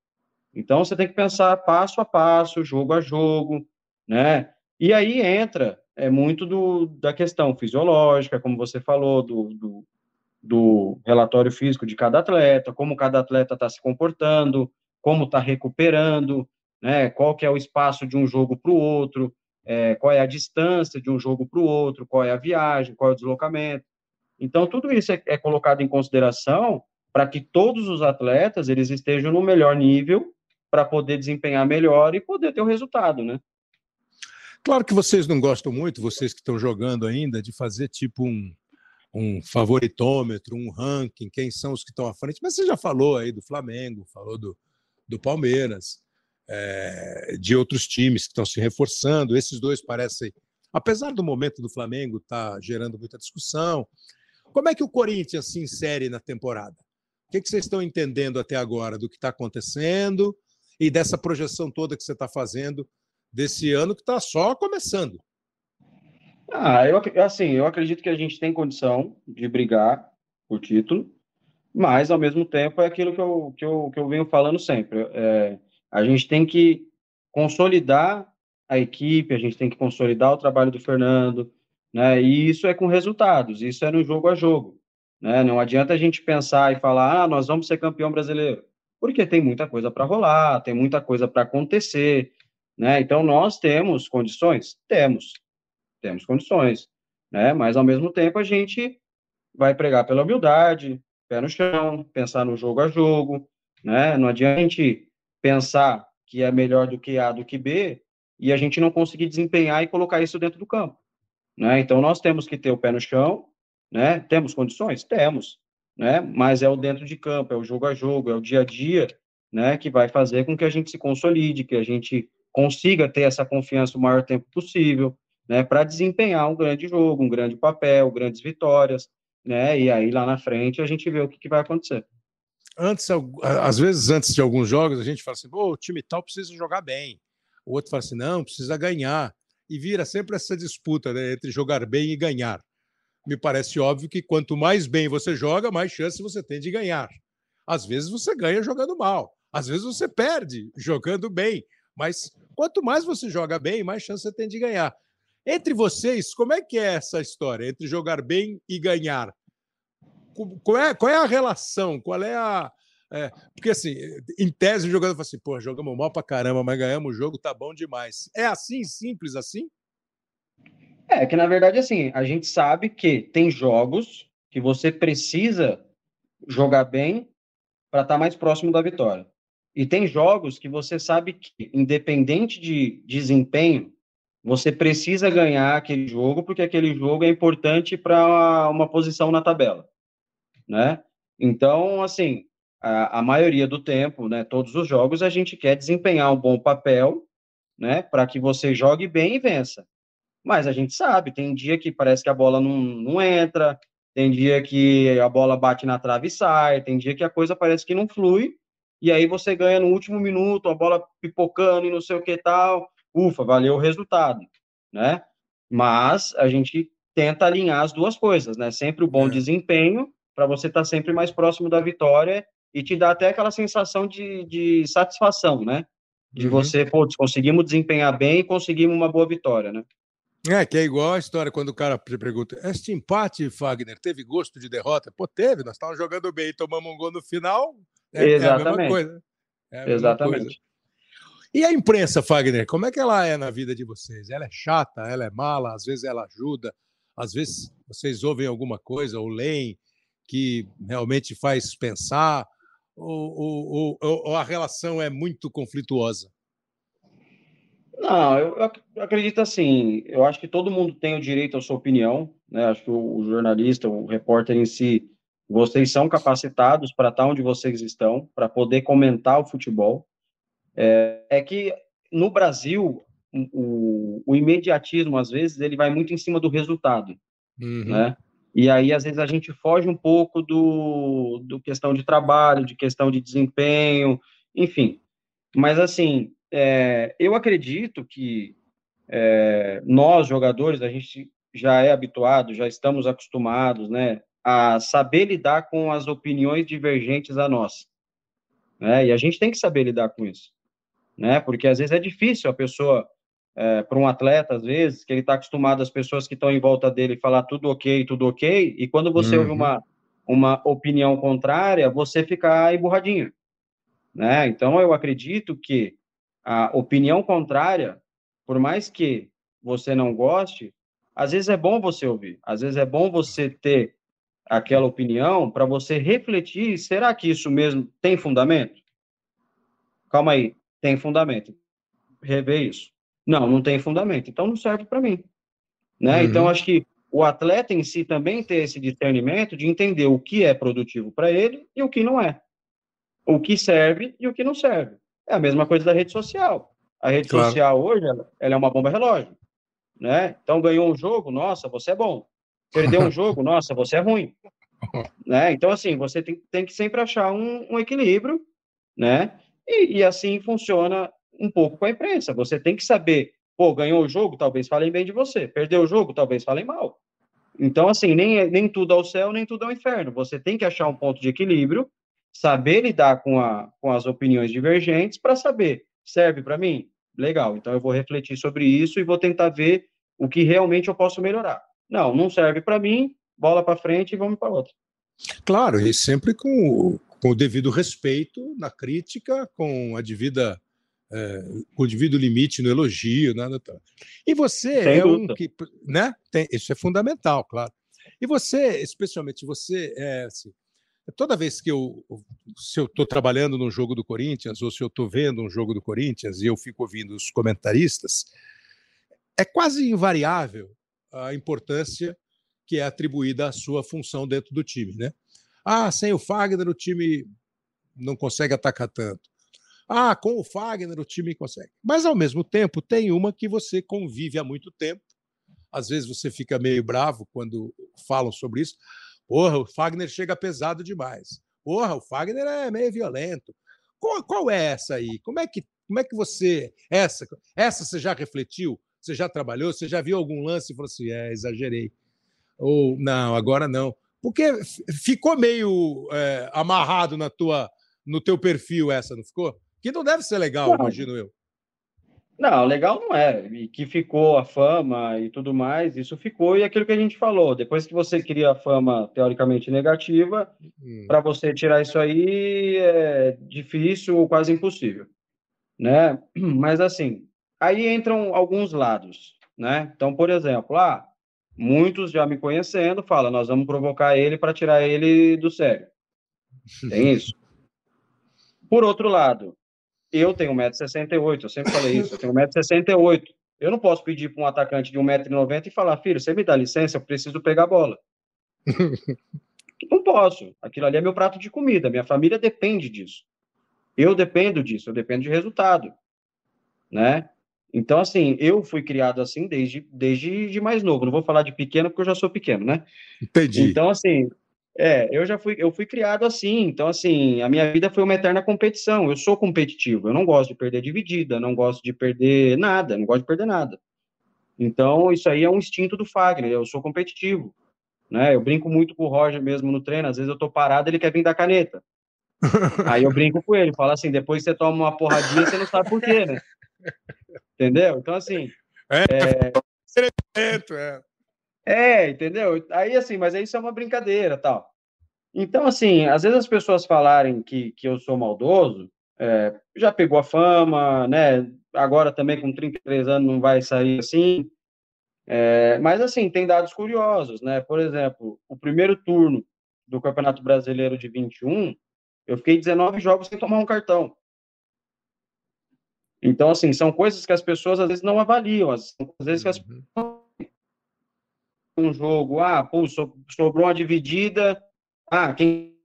Então você tem que pensar passo a passo, jogo a jogo, né? E aí entra é muito do, da questão fisiológica, como você falou, do, do, do relatório físico de cada atleta, como cada atleta está se comportando, como está recuperando, né? Qual que é o espaço de um jogo para o outro, é, qual é a distância de um jogo para o outro, qual é a viagem, qual é o deslocamento. Então, tudo isso é, é colocado em consideração para que todos os atletas eles estejam no melhor nível para poder desempenhar melhor e poder ter o resultado, né? Claro que vocês não gostam muito, vocês que estão jogando ainda, de fazer tipo um, um favoritômetro, um ranking, quem são os que estão à frente, mas você já falou aí do Flamengo, falou do, do Palmeiras, é, de outros times que estão se reforçando. Esses dois parecem, apesar do momento do Flamengo estar tá gerando muita discussão, como é que o Corinthians se insere na temporada? O que, que vocês estão entendendo até agora do que está acontecendo e dessa projeção toda que você está fazendo desse ano que está só começando? Ah, eu, assim, eu acredito que a gente tem condição de brigar por título, mas ao mesmo tempo é aquilo que eu, que eu, que eu venho falando sempre. É, a gente tem que consolidar a equipe, a gente tem que consolidar o trabalho do Fernando, né? E isso é com resultados, isso é no jogo a jogo, né? Não adianta a gente pensar e falar, ah, nós vamos ser campeão brasileiro, porque tem muita coisa para rolar, tem muita coisa para acontecer, né? Então nós temos condições, temos, temos condições, né? Mas ao mesmo tempo a gente vai pregar pela humildade, pé no chão, pensar no jogo a jogo, né? Não adianta a gente pensar que é melhor do que A do que B e a gente não conseguir desempenhar e colocar isso dentro do campo. Né? Então, nós temos que ter o pé no chão, né? temos condições? Temos, né? mas é o dentro de campo, é o jogo a jogo, é o dia a dia né? que vai fazer com que a gente se consolide, que a gente consiga ter essa confiança o maior tempo possível, né? para desempenhar um grande jogo, um grande papel, grandes vitórias, né? e aí lá na frente a gente vê o que, que vai acontecer antes, às vezes, antes de alguns jogos, a gente fala assim: o time tal precisa jogar bem. O outro fala assim: não, precisa ganhar e vira sempre essa disputa né, entre jogar bem e ganhar. Me parece óbvio que quanto mais bem você joga, mais chance você tem de ganhar. Às vezes você ganha jogando mal, às vezes você perde jogando bem, mas quanto mais você joga bem, mais chance você tem de ganhar. Entre vocês, como é que é essa história entre jogar bem e ganhar? Qual é, qual é a relação? Qual é a, é, porque assim, em tese o jogador fala assim, pô, jogamos mal pra caramba, mas ganhamos o jogo, tá bom demais. É assim, simples assim? É, que na verdade, assim, a gente sabe que tem jogos que você precisa jogar bem para estar tá mais próximo da vitória. E tem jogos que você sabe que, independente de desempenho, você precisa ganhar aquele jogo, porque aquele jogo é importante para uma posição na tabela, né? Então, assim, a, a maioria do tempo, né, todos os jogos, a gente quer desempenhar um bom papel, né, para que você jogue bem e vença. Mas a gente sabe, tem dia que parece que a bola não, não entra, tem dia que a bola bate na trave e sai, tem dia que a coisa parece que não flui, e aí você ganha no último minuto, a bola pipocando e não sei o que tal, ufa, valeu o resultado, né? Mas a gente tenta alinhar as duas coisas, né? Sempre o bom é. desempenho, para você estar tá sempre mais próximo da vitória e te dá até aquela sensação de, de satisfação, né? De uhum. você, pô, conseguimos desempenhar bem e conseguimos uma boa vitória, né? É, que é igual a história quando o cara te pergunta: este empate, Fagner, teve gosto de derrota? Pô, teve, nós estávamos jogando bem, tomamos um gol no final, É, Exatamente. É a mesma coisa. É a Exatamente. Coisa. E a imprensa, Fagner, como é que ela é na vida de vocês? Ela é chata, ela é mala, às vezes ela ajuda, às vezes vocês ouvem alguma coisa ou leem que realmente faz pensar, ou, ou, ou, ou a relação é muito conflituosa? Não, eu, eu, acredito assim. Eu acho que todo mundo tem o direito à sua opinião, né? Acho que o, o jornalista, o repórter em si, vocês são capacitados para estar onde vocês estão, para poder comentar o futebol. É, é que no Brasil o, o, imediatismo às vezes ele vai muito em cima do resultado, uhum. né? E aí às vezes a gente foge um pouco do, do questão de trabalho, de questão de desempenho, enfim. Mas assim, é, eu acredito que é, nós, jogadores, a gente já é habituado, já estamos acostumados, né, a saber lidar com as opiniões divergentes a nós. Né? E a gente tem que saber lidar com isso, né? Porque às vezes é difícil a pessoa, é, para um atleta, às vezes, que ele está acostumado às pessoas que estão em volta dele falar tudo ok, tudo ok, e quando você uhum. ouve uma, uma opinião contrária, você fica emburradinho, né? Então, eu acredito que a opinião contrária, por mais que você não goste, às vezes é bom você ouvir, às vezes é bom você ter aquela opinião para você refletir, será que isso mesmo tem fundamento? Calma aí, tem fundamento. Rever isso. Não, não tem fundamento, então não serve para mim. Né? Uhum. Então, acho que o atleta em si também tem esse discernimento de entender o que é produtivo para ele e o que não é. O que serve e o que não serve. É a mesma coisa da rede social. A rede claro. social hoje, ela, ela, é uma bomba relógio, né? Então, ganhou um jogo, nossa, você é bom. Perdeu um jogo, nossa, você é ruim. né? Então, assim, você tem, tem que sempre achar um, um equilíbrio, né? E, e, assim funciona um pouco com a imprensa. Você tem que saber, pô, ganhou o jogo, talvez falem bem de você. Perdeu o jogo, talvez falem mal. Então, assim, nem, nem tudo ao céu, nem tudo ao inferno. Você tem que achar um ponto de equilíbrio saber lidar com, a, com as opiniões divergentes para saber, serve para mim? Legal, então eu vou refletir sobre isso e vou tentar ver o que realmente eu posso melhorar. Não, não serve para mim, bola para frente e vamos para outra. Claro, e sempre com, com o devido respeito na crítica, com a devida é, o devido limite no elogio, nada tal. E você Sem é dúvida. um que, né? Tem, isso é fundamental, claro. E você, especialmente você, é, assim, Toda vez que eu, se eu estou trabalhando num jogo do Corinthians ou se eu estou vendo um jogo do Corinthians e eu fico ouvindo os comentaristas, é quase invariável a importância que é atribuída à sua função dentro do time, né? Ah, sem o Fagner o time não consegue atacar tanto. Ah, com o Fagner o time consegue. Mas ao mesmo tempo tem uma que você convive há muito tempo. Às vezes você fica meio bravo quando falam sobre isso. Porra, o Fagner chega pesado demais. Porra, o Fagner é meio violento. Qual, qual é essa aí? Como é que como é que você essa essa você já refletiu? Você já trabalhou? Você já viu algum lance e falou assim, é, exagerei? Ou não, agora não? Porque ficou meio é, amarrado na tua no teu perfil essa, não ficou? Que não deve ser legal, não. imagino eu. Não, legal não é. E que ficou a fama e tudo mais, isso ficou. E aquilo que a gente falou, depois que você cria a fama teoricamente negativa, hum. para você tirar isso aí é difícil ou quase impossível, né? Mas assim, aí entram alguns lados, né? Então, por exemplo, ah, muitos já me conhecendo falam, nós vamos provocar ele para tirar ele do sério. Tem isso. Por outro lado, eu tenho 1,68m, eu sempre falei isso, eu tenho 1,68m. Eu não posso pedir para um atacante de 1,90m e falar, filho, você me dá licença, eu preciso pegar a bola. não posso. Aquilo ali é meu prato de comida, minha família depende disso. Eu dependo disso, eu dependo de resultado, né? Então, assim, eu fui criado assim desde, desde de mais novo. Não vou falar de pequeno, porque eu já sou pequeno, né? Entendi. Então, assim, é, eu já fui, eu fui criado assim, então assim, a minha vida foi uma eterna competição. Eu sou competitivo, eu não gosto de perder dividida, não gosto de perder nada, não gosto de perder nada. Então, isso aí é um instinto do Fagner, eu sou competitivo, né? Eu brinco muito com o Roger mesmo no treino, às vezes eu tô parado, ele quer vir dar caneta. Aí eu brinco com ele, falo assim, depois você toma uma porradinha, você não sabe por quê, né? Entendeu? Então assim, é, é... é. É, entendeu? Aí assim, mas isso é uma brincadeira, tal. Então, assim, às vezes as pessoas falarem que, que eu sou maldoso, é, já pegou a fama, né? Agora também com 33 anos não vai sair assim. É, mas, assim, tem dados curiosos, né? Por exemplo, o primeiro turno do Campeonato Brasileiro de 21, eu fiquei 19 jogos sem tomar um cartão. Então, assim, são coisas que as pessoas às vezes não avaliam, às vezes que as uhum. Um jogo, ah, pô, sobrou uma dividida, ah, quem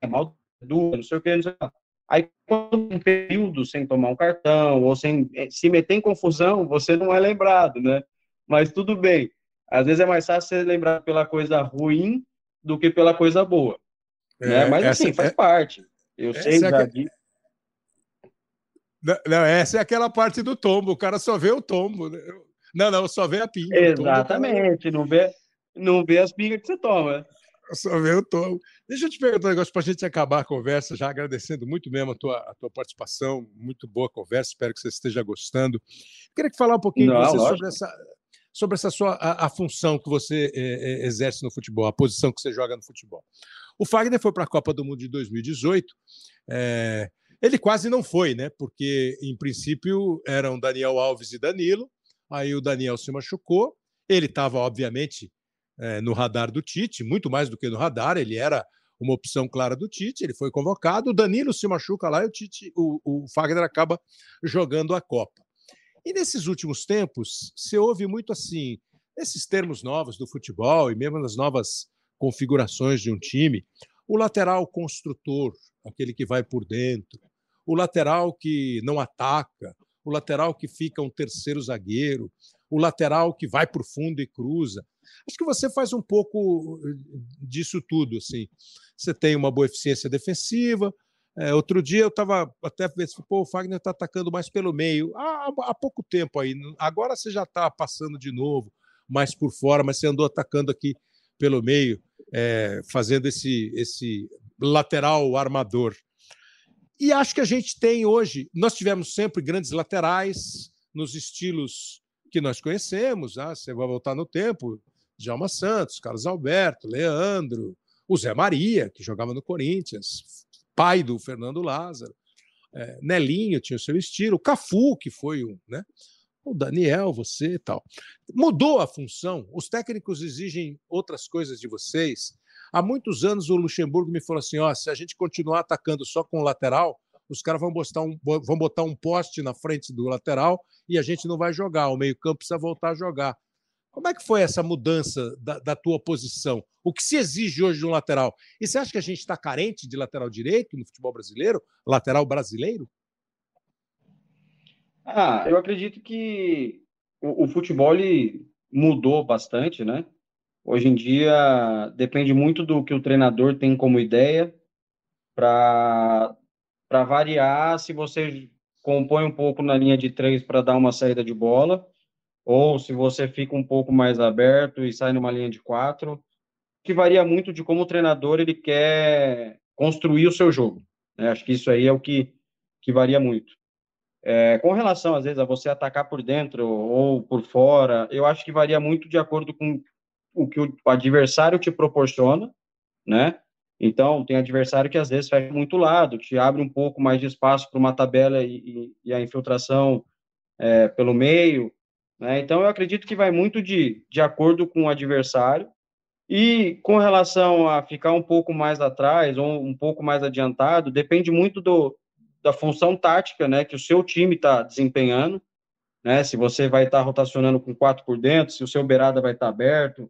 é mal duro, não sei o que, não sei o que. Aí, quando um período sem tomar um cartão, ou sem eh, se meter em confusão, você não é lembrado, né? Mas tudo bem. Às vezes é mais fácil ser lembrado pela coisa ruim do que pela coisa boa. É, né? Mas, assim, faz é... parte. Eu sei já é que... Não, não, essa é aquela parte do tombo. O cara só vê o tombo. Né? Não, não, só vê a pinga. Exatamente. Não, vê, não vê as pingas que você toma. Só vê o tom. Deixa eu te perguntar um negócio para a gente acabar a conversa, já agradecendo muito mesmo a tua, a tua participação, muito boa conversa, espero que você esteja gostando. Queria falar um pouquinho Não, sobre essa, sobre essa sua a, a função que você é, é, exerce no futebol, a posição que você joga no futebol. O Fagner foi para a Copa do Mundo de 2018. É, ele quase não foi, né? Porque, em princípio, eram Daniel Alves e Danilo. Aí o Daniel se machucou. Ele estava, obviamente, é, no radar do Tite, muito mais do que no radar, ele era uma opção clara do Tite, ele foi convocado, o Danilo se machuca lá e o Tite, o, o Fagner acaba jogando a Copa. E nesses últimos tempos, se ouve muito assim, esses termos novos do futebol e mesmo nas novas configurações de um time, o lateral construtor, aquele que vai por dentro, o lateral que não ataca, o lateral que fica um terceiro zagueiro, o lateral que vai para o fundo e cruza. Acho que você faz um pouco eh, disso tudo. Assim. Você tem uma boa eficiência defensiva. É, outro dia eu estava até pensando, pô, o Fagner está atacando mais pelo meio. Há, há pouco tempo aí. Agora você já está passando de novo, mais por fora, mas você andou atacando aqui pelo meio, é, fazendo esse, esse lateral armador. E acho que a gente tem hoje, nós tivemos sempre grandes laterais nos estilos que nós conhecemos, ah, você vai voltar no tempo, Djalma Santos, Carlos Alberto, Leandro, o Zé Maria, que jogava no Corinthians, pai do Fernando Lázaro, é, Nelinho tinha o seu estilo, o Cafu, que foi um, né? O Daniel, você e tal. Mudou a função, os técnicos exigem outras coisas de vocês. Há muitos anos o Luxemburgo me falou assim: ó, se a gente continuar atacando só com o lateral, os caras vão botar, um, vão botar um poste na frente do lateral e a gente não vai jogar. O meio-campo precisa voltar a jogar. Como é que foi essa mudança da, da, tua posição? O que se exige hoje de um lateral? E você acha que a gente está carente de lateral direito no futebol brasileiro? Lateral brasileiro? Ah, eu acredito que o, o futebol mudou bastante, né? Hoje em dia depende muito do que o treinador tem como ideia para variar se você compõe um pouco na linha de três para dar uma saída de bola ou se você fica um pouco mais aberto e sai numa linha de quatro, que varia muito de como o treinador ele quer construir o seu jogo. Né? Acho que isso aí é o que, que varia muito. É, com relação, às vezes, a você atacar por dentro ou por fora, eu acho que varia muito de acordo com o que o adversário te proporciona, né? Então, tem adversário que às vezes fecha muito lado, te abre um pouco mais de espaço para uma tabela e, e, e a infiltração é, pelo meio. Né? Então, eu acredito que vai muito de, de acordo com o adversário. E com relação a ficar um pouco mais atrás ou um pouco mais adiantado, depende muito do, da função tática né, que o seu time está desempenhando. Né? Se você vai estar tá rotacionando com quatro por dentro, se o seu beirada vai estar tá aberto.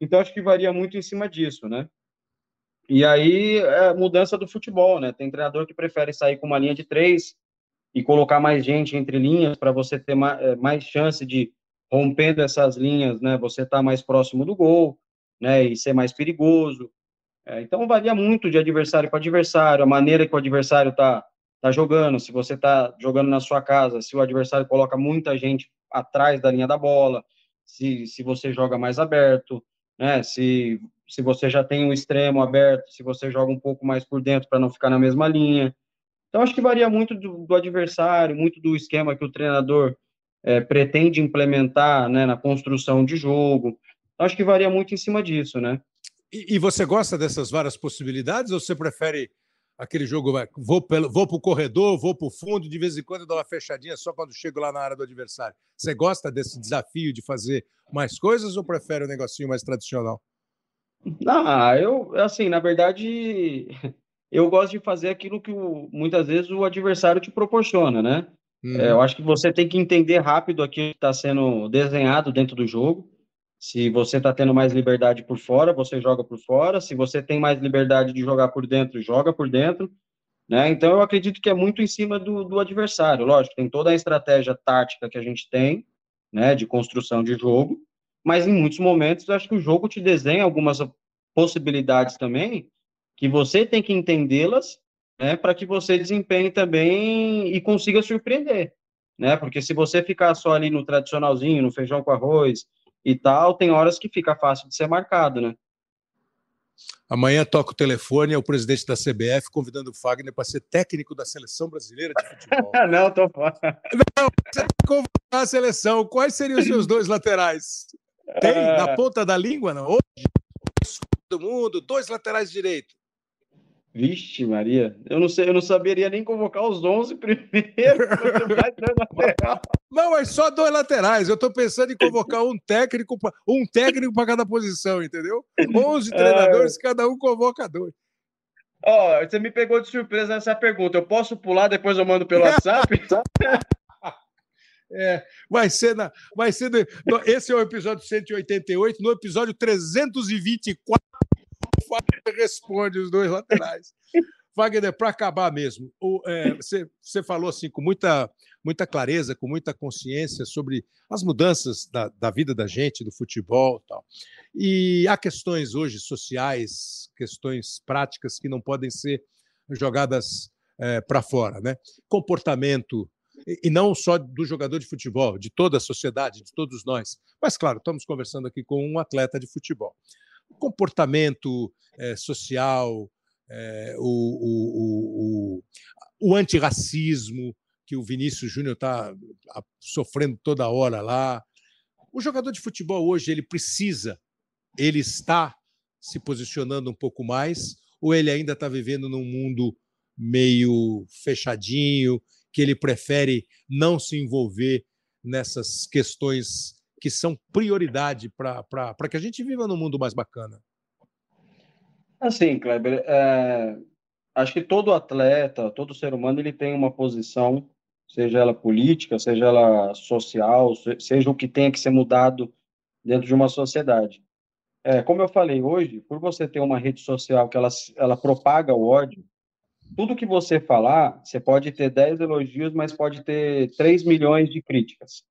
Então, acho que varia muito em cima disso, né? E aí, é mudança do futebol, né? Tem treinador que prefere sair com uma linha de três, e colocar mais gente entre linhas para você ter mais, eh, mais, chance de rompendo essas linhas, né? Você estar tá mais próximo do gol, né? E ser mais perigoso. É, então varia muito de adversário para adversário, a maneira que o adversário está tá jogando. Se você está jogando na sua casa, se o adversário coloca muita gente atrás da linha da bola, se, se você joga mais aberto, né? Se se você já tem um extremo aberto, se você joga um pouco mais por dentro para não ficar na mesma linha. Então, acho que varia muito do, do adversário, muito do esquema que o treinador é, pretende implementar né, na construção de jogo. Então, acho que varia muito em cima disso, né? E, e, você gosta dessas várias possibilidades ou você prefere aquele jogo, vou para vou o corredor, vou para o fundo, de vez em quando dou uma fechadinha só quando chego lá na área do adversário? Você gosta desse desafio de fazer mais coisas ou prefere um negocinho mais tradicional? Ah, eu, assim, na verdade, eu gosto de fazer aquilo que o, muitas vezes o adversário te proporciona, né? Uhum. É, eu acho que você tem que entender rápido aquilo que está sendo desenhado dentro do jogo. Se você está tendo mais liberdade por fora, você joga por fora. Se você tem mais liberdade de jogar por dentro, joga por dentro. Né? Então, eu acredito que é muito em cima do, do adversário. Lógico, tem toda a estratégia tática que a gente tem, né, de construção de jogo, mas em muitos momentos eu acho que o jogo te desenha algumas possibilidades também que você tem que entendê-las né, para que você desempenhe também e consiga surpreender, né? Porque se você ficar só ali no tradicionalzinho, no feijão com arroz e tal, tem horas que fica fácil de ser marcado, né? Amanhã toca o telefone ao presidente da CBF convidando o Fagner para ser técnico da seleção brasileira de futebol. não, tô fora. Não, você tem que convocar a seleção. Quais seriam os seus dois laterais? Tem na é. ponta da língua, não? Hoje, do mundo, dois laterais direito. Vixe, Maria, eu não sei, eu não saberia nem convocar os 11 primeiro. não, mas só dois laterais. Eu estou pensando em convocar um técnico, um técnico para cada posição, entendeu? 11 é. treinadores, é... cada um convoca dois. Ó, oh, você me pegou de surpresa nessa pergunta. Eu posso pular depois eu mando pelo WhatsApp? É, vai ser na, vai ser no, esse é o episódio 188, no episódio 324 Fagner responde os dois laterais. Wagner, para acabar mesmo, o, é, você, você falou assim com muita, muita clareza, com muita consciência sobre as mudanças da, da vida da gente, do futebol e tal. E há questões hoje sociais, questões práticas que não podem ser jogadas é, para fora, né? Comportamento e não só do jogador de futebol, de toda a sociedade, de todos nós. Mas claro, estamos conversando aqui com um atleta de futebol comportamento é, social, é, o, o, o, o antirracismo que o Vinícius Júnior está sofrendo toda hora lá. O jogador de futebol hoje ele precisa, ele está se posicionando um pouco mais, ou ele ainda está vivendo num mundo meio fechadinho, que ele prefere não se envolver nessas questões que são prioridade para que a gente viva num mundo mais bacana? Assim, Kleber, é, acho que todo atleta, todo ser humano, ele tem uma posição, seja ela política, seja ela social, seja o que tenha que ser mudado dentro de uma sociedade. É, como eu falei hoje, por você ter uma rede social que ela, ela propaga o ódio, tudo que você falar, você pode ter 10 elogios, mas pode ter 3 milhões de críticas.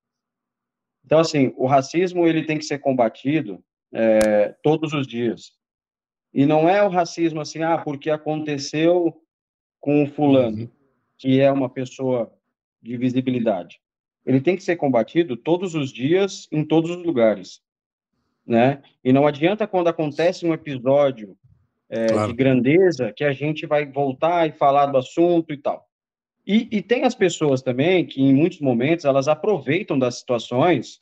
Então, assim, o racismo ele tem que ser combatido é, todos os dias. E não é o racismo assim, ah, porque aconteceu com o fulano, uhum. que é uma pessoa de visibilidade. Ele tem que ser combatido todos os dias, em todos os lugares. Né? E não adianta quando acontece um episódio é, claro. de grandeza que a gente vai voltar e falar do assunto e tal. E, e tem as pessoas também que, em muitos momentos, elas aproveitam das situações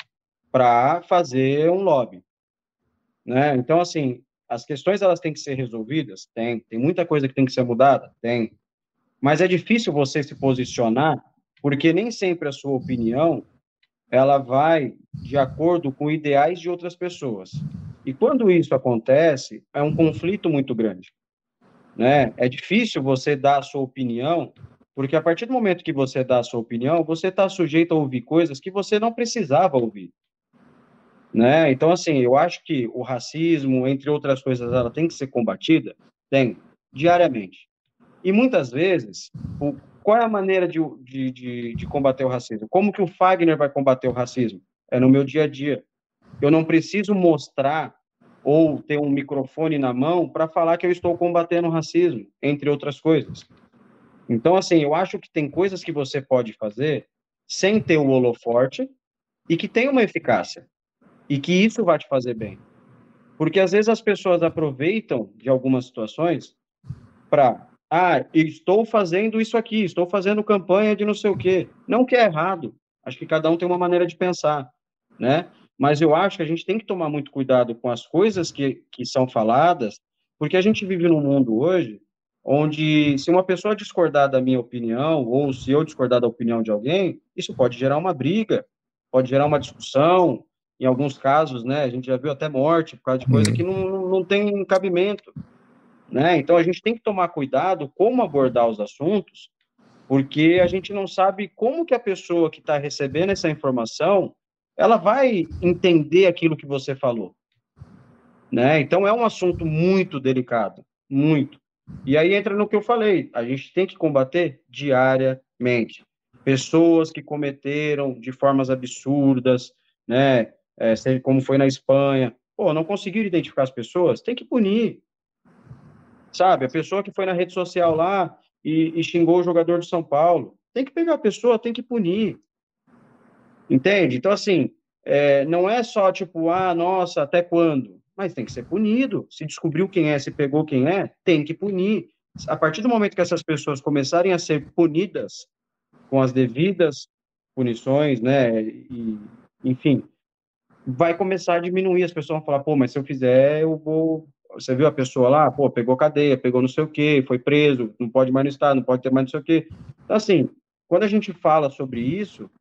para fazer um lobby. Né? Então, assim, as questões elas têm que ser resolvidas? Tem. Tem muita coisa que tem que ser mudada? Tem. Mas é difícil você se posicionar, porque nem sempre a sua opinião ela vai de acordo com ideais de outras pessoas. E quando isso acontece, é um conflito muito grande. Né? É difícil você dar a sua opinião porque a partir do momento que você dá a sua opinião, você está sujeito a ouvir coisas que você não precisava ouvir. Né? Então, assim, eu acho que o racismo, entre outras coisas, ela tem que ser combatida? Tem, diariamente. E muitas vezes, o, qual é a maneira de, de, de, de combater o racismo? Como que o Fagner vai combater o racismo? É no meu dia a dia. Eu não preciso mostrar ou ter um microfone na mão para falar que eu estou combatendo o racismo, entre outras coisas. Então, assim, eu acho que tem coisas que você pode fazer sem ter o holoforte e que tem uma eficácia. E que isso vai te fazer bem. Porque às vezes as pessoas aproveitam de algumas situações para, ah, estou fazendo isso aqui, estou fazendo campanha de não sei o quê. Não que é errado. Acho que cada um tem uma maneira de pensar, né? mas eu acho que a gente tem que tomar muito cuidado com as coisas que, que são faladas, porque a gente vive num mundo hoje onde, se uma pessoa discordar da minha opinião, ou se eu discordar da opinião de alguém, isso pode gerar uma briga, pode gerar uma discussão, em alguns casos, né, a gente já viu até morte por causa de coisa uhum. que não, não tem cabimento, né? Então a gente tem que tomar cuidado como abordar os assuntos, porque a gente não sabe como que a pessoa que está recebendo essa informação, ela vai entender aquilo que você falou, né? Então é um assunto muito delicado, muito. E aí entra no que eu falei, a gente tem que combater diariamente pessoas que cometeram de formas absurdas, né? é, como foi na Espanha. Pô, não conseguiram identificar as pessoas? Tem que punir. Sabe? A pessoa que foi na rede social lá e, e xingou o jogador de São Paulo. Tem que pegar a pessoa, tem que punir. Entende? Então, assim, é, não é só tipo, ah, nossa, até quando? Mas tem que ser punido. Se descobriu quem é, se pegou quem é, tem que punir. A partir do momento que essas pessoas começarem a ser punidas com as devidas punições, né, e, enfim, vai começar a diminuir, as pessoas vão falar, pô, mas se eu fizer, eu vou... Você viu a pessoa lá, pô, pegou cadeia, pegou não sei o quê, foi preso, não pode mais no estado, não pode ter mais não sei o quê. Então, assim, quando a gente fala sobre isso,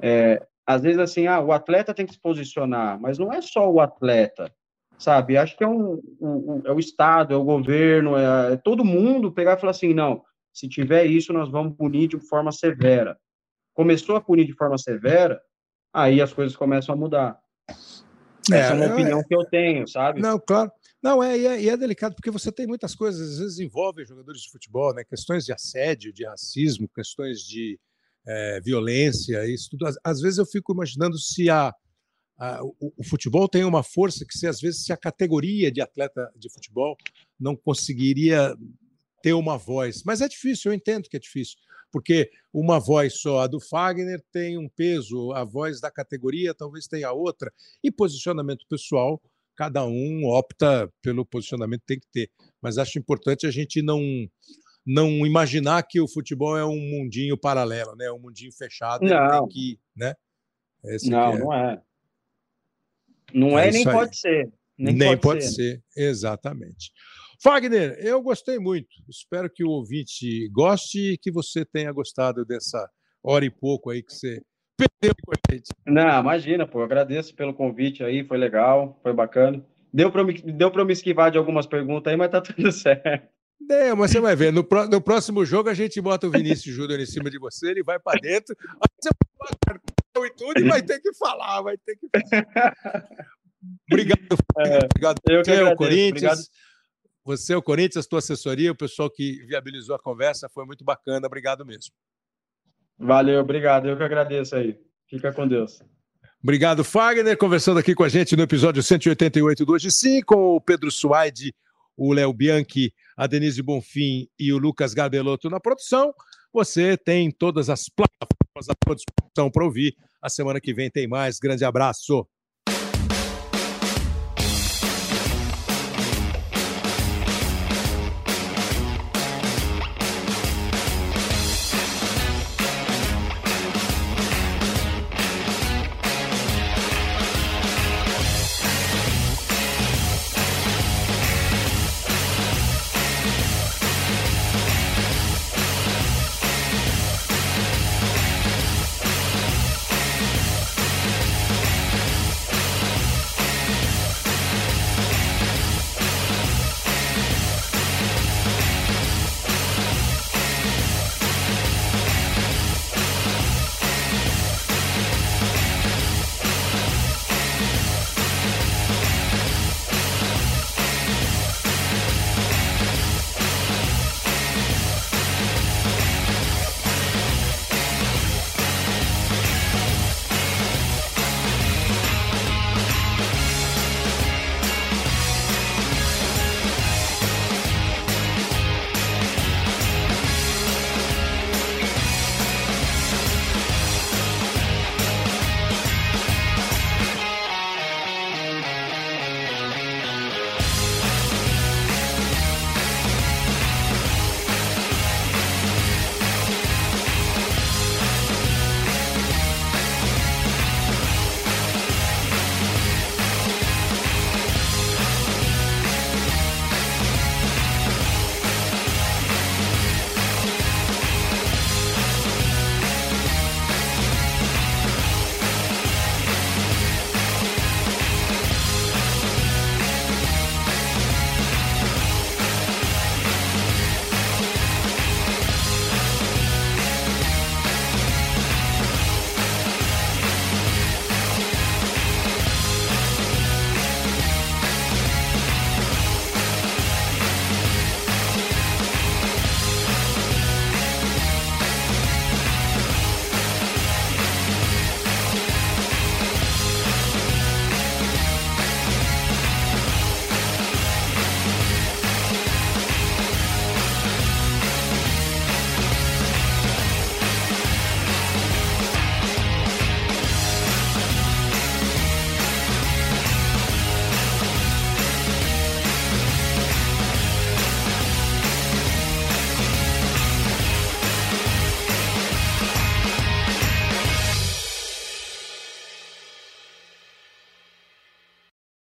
é, às vezes, assim, ah, o atleta tem que se posicionar, mas não é só o atleta, sabe? Acho que é, um, um, é o Estado, é o governo, é, é todo mundo pegar e falar assim, não, se tiver isso, nós vamos punir de forma severa. Começou a punir de forma severa, aí as coisas começam a mudar. É, Essa é uma opinião é, que eu tenho, sabe? Não, claro. Não, é, e é, é, delicado porque você tem muitas coisas, às vezes envolvem jogadores de futebol, né? Questões de assédio, de racismo, questões de é, violência, isso tudo. Às, às, vezes eu fico imaginando se a, a o, o, futebol tem uma força que, se às vezes, se a categoria de atleta de futebol não conseguiria ter uma voz. Mas é difícil, eu entendo que é difícil porque uma voz só, a do Fagner, tem um peso, a voz da categoria talvez tenha outra, e posicionamento pessoal, cada um opta pelo posicionamento que tem que ter. Mas acho importante a gente não não imaginar que o futebol é um mundinho paralelo, né? Um mundinho fechado, não. que, né? Esse não, é. não é. Não é, é nem pode ser. Nem, nem pode, pode ser. ser. exatamente. Fagner, eu gostei muito. Espero que o ouvinte goste e que você tenha gostado dessa hora e pouco aí que você perdeu com a gente. Não, imagina, pô. Agradeço pelo convite aí, foi legal, foi bacana. Deu para me, deu me esquivar de algumas perguntas aí, mas tá tudo certo. Deu, mas você vai ver. No, no próximo jogo a gente bota o Vinícius Júnior em cima de você, ele vai para dentro, você vai e tudo e vai ter que falar, vai ter que falar. Obrigado, é, obrigado. Eu que agradeço, Corinthians. Obrigado. Você, o Corinthians, a tua assessoria, o pessoal que viabilizou a conversa, foi muito bacana. Obrigado mesmo. Valeu, obrigado. Eu que agradeço aí. Fica com Deus. Obrigado, Fagner, conversando aqui com a gente no episódio 188 do Hoje Sim, com o Pedro Suaide, o Léo Bianchi, a Denise Bonfim e o Lucas Garbelotto na produção. Você tem todas as plataformas à sua disposição para ouvir. A semana que vem tem mais. Grande abraço.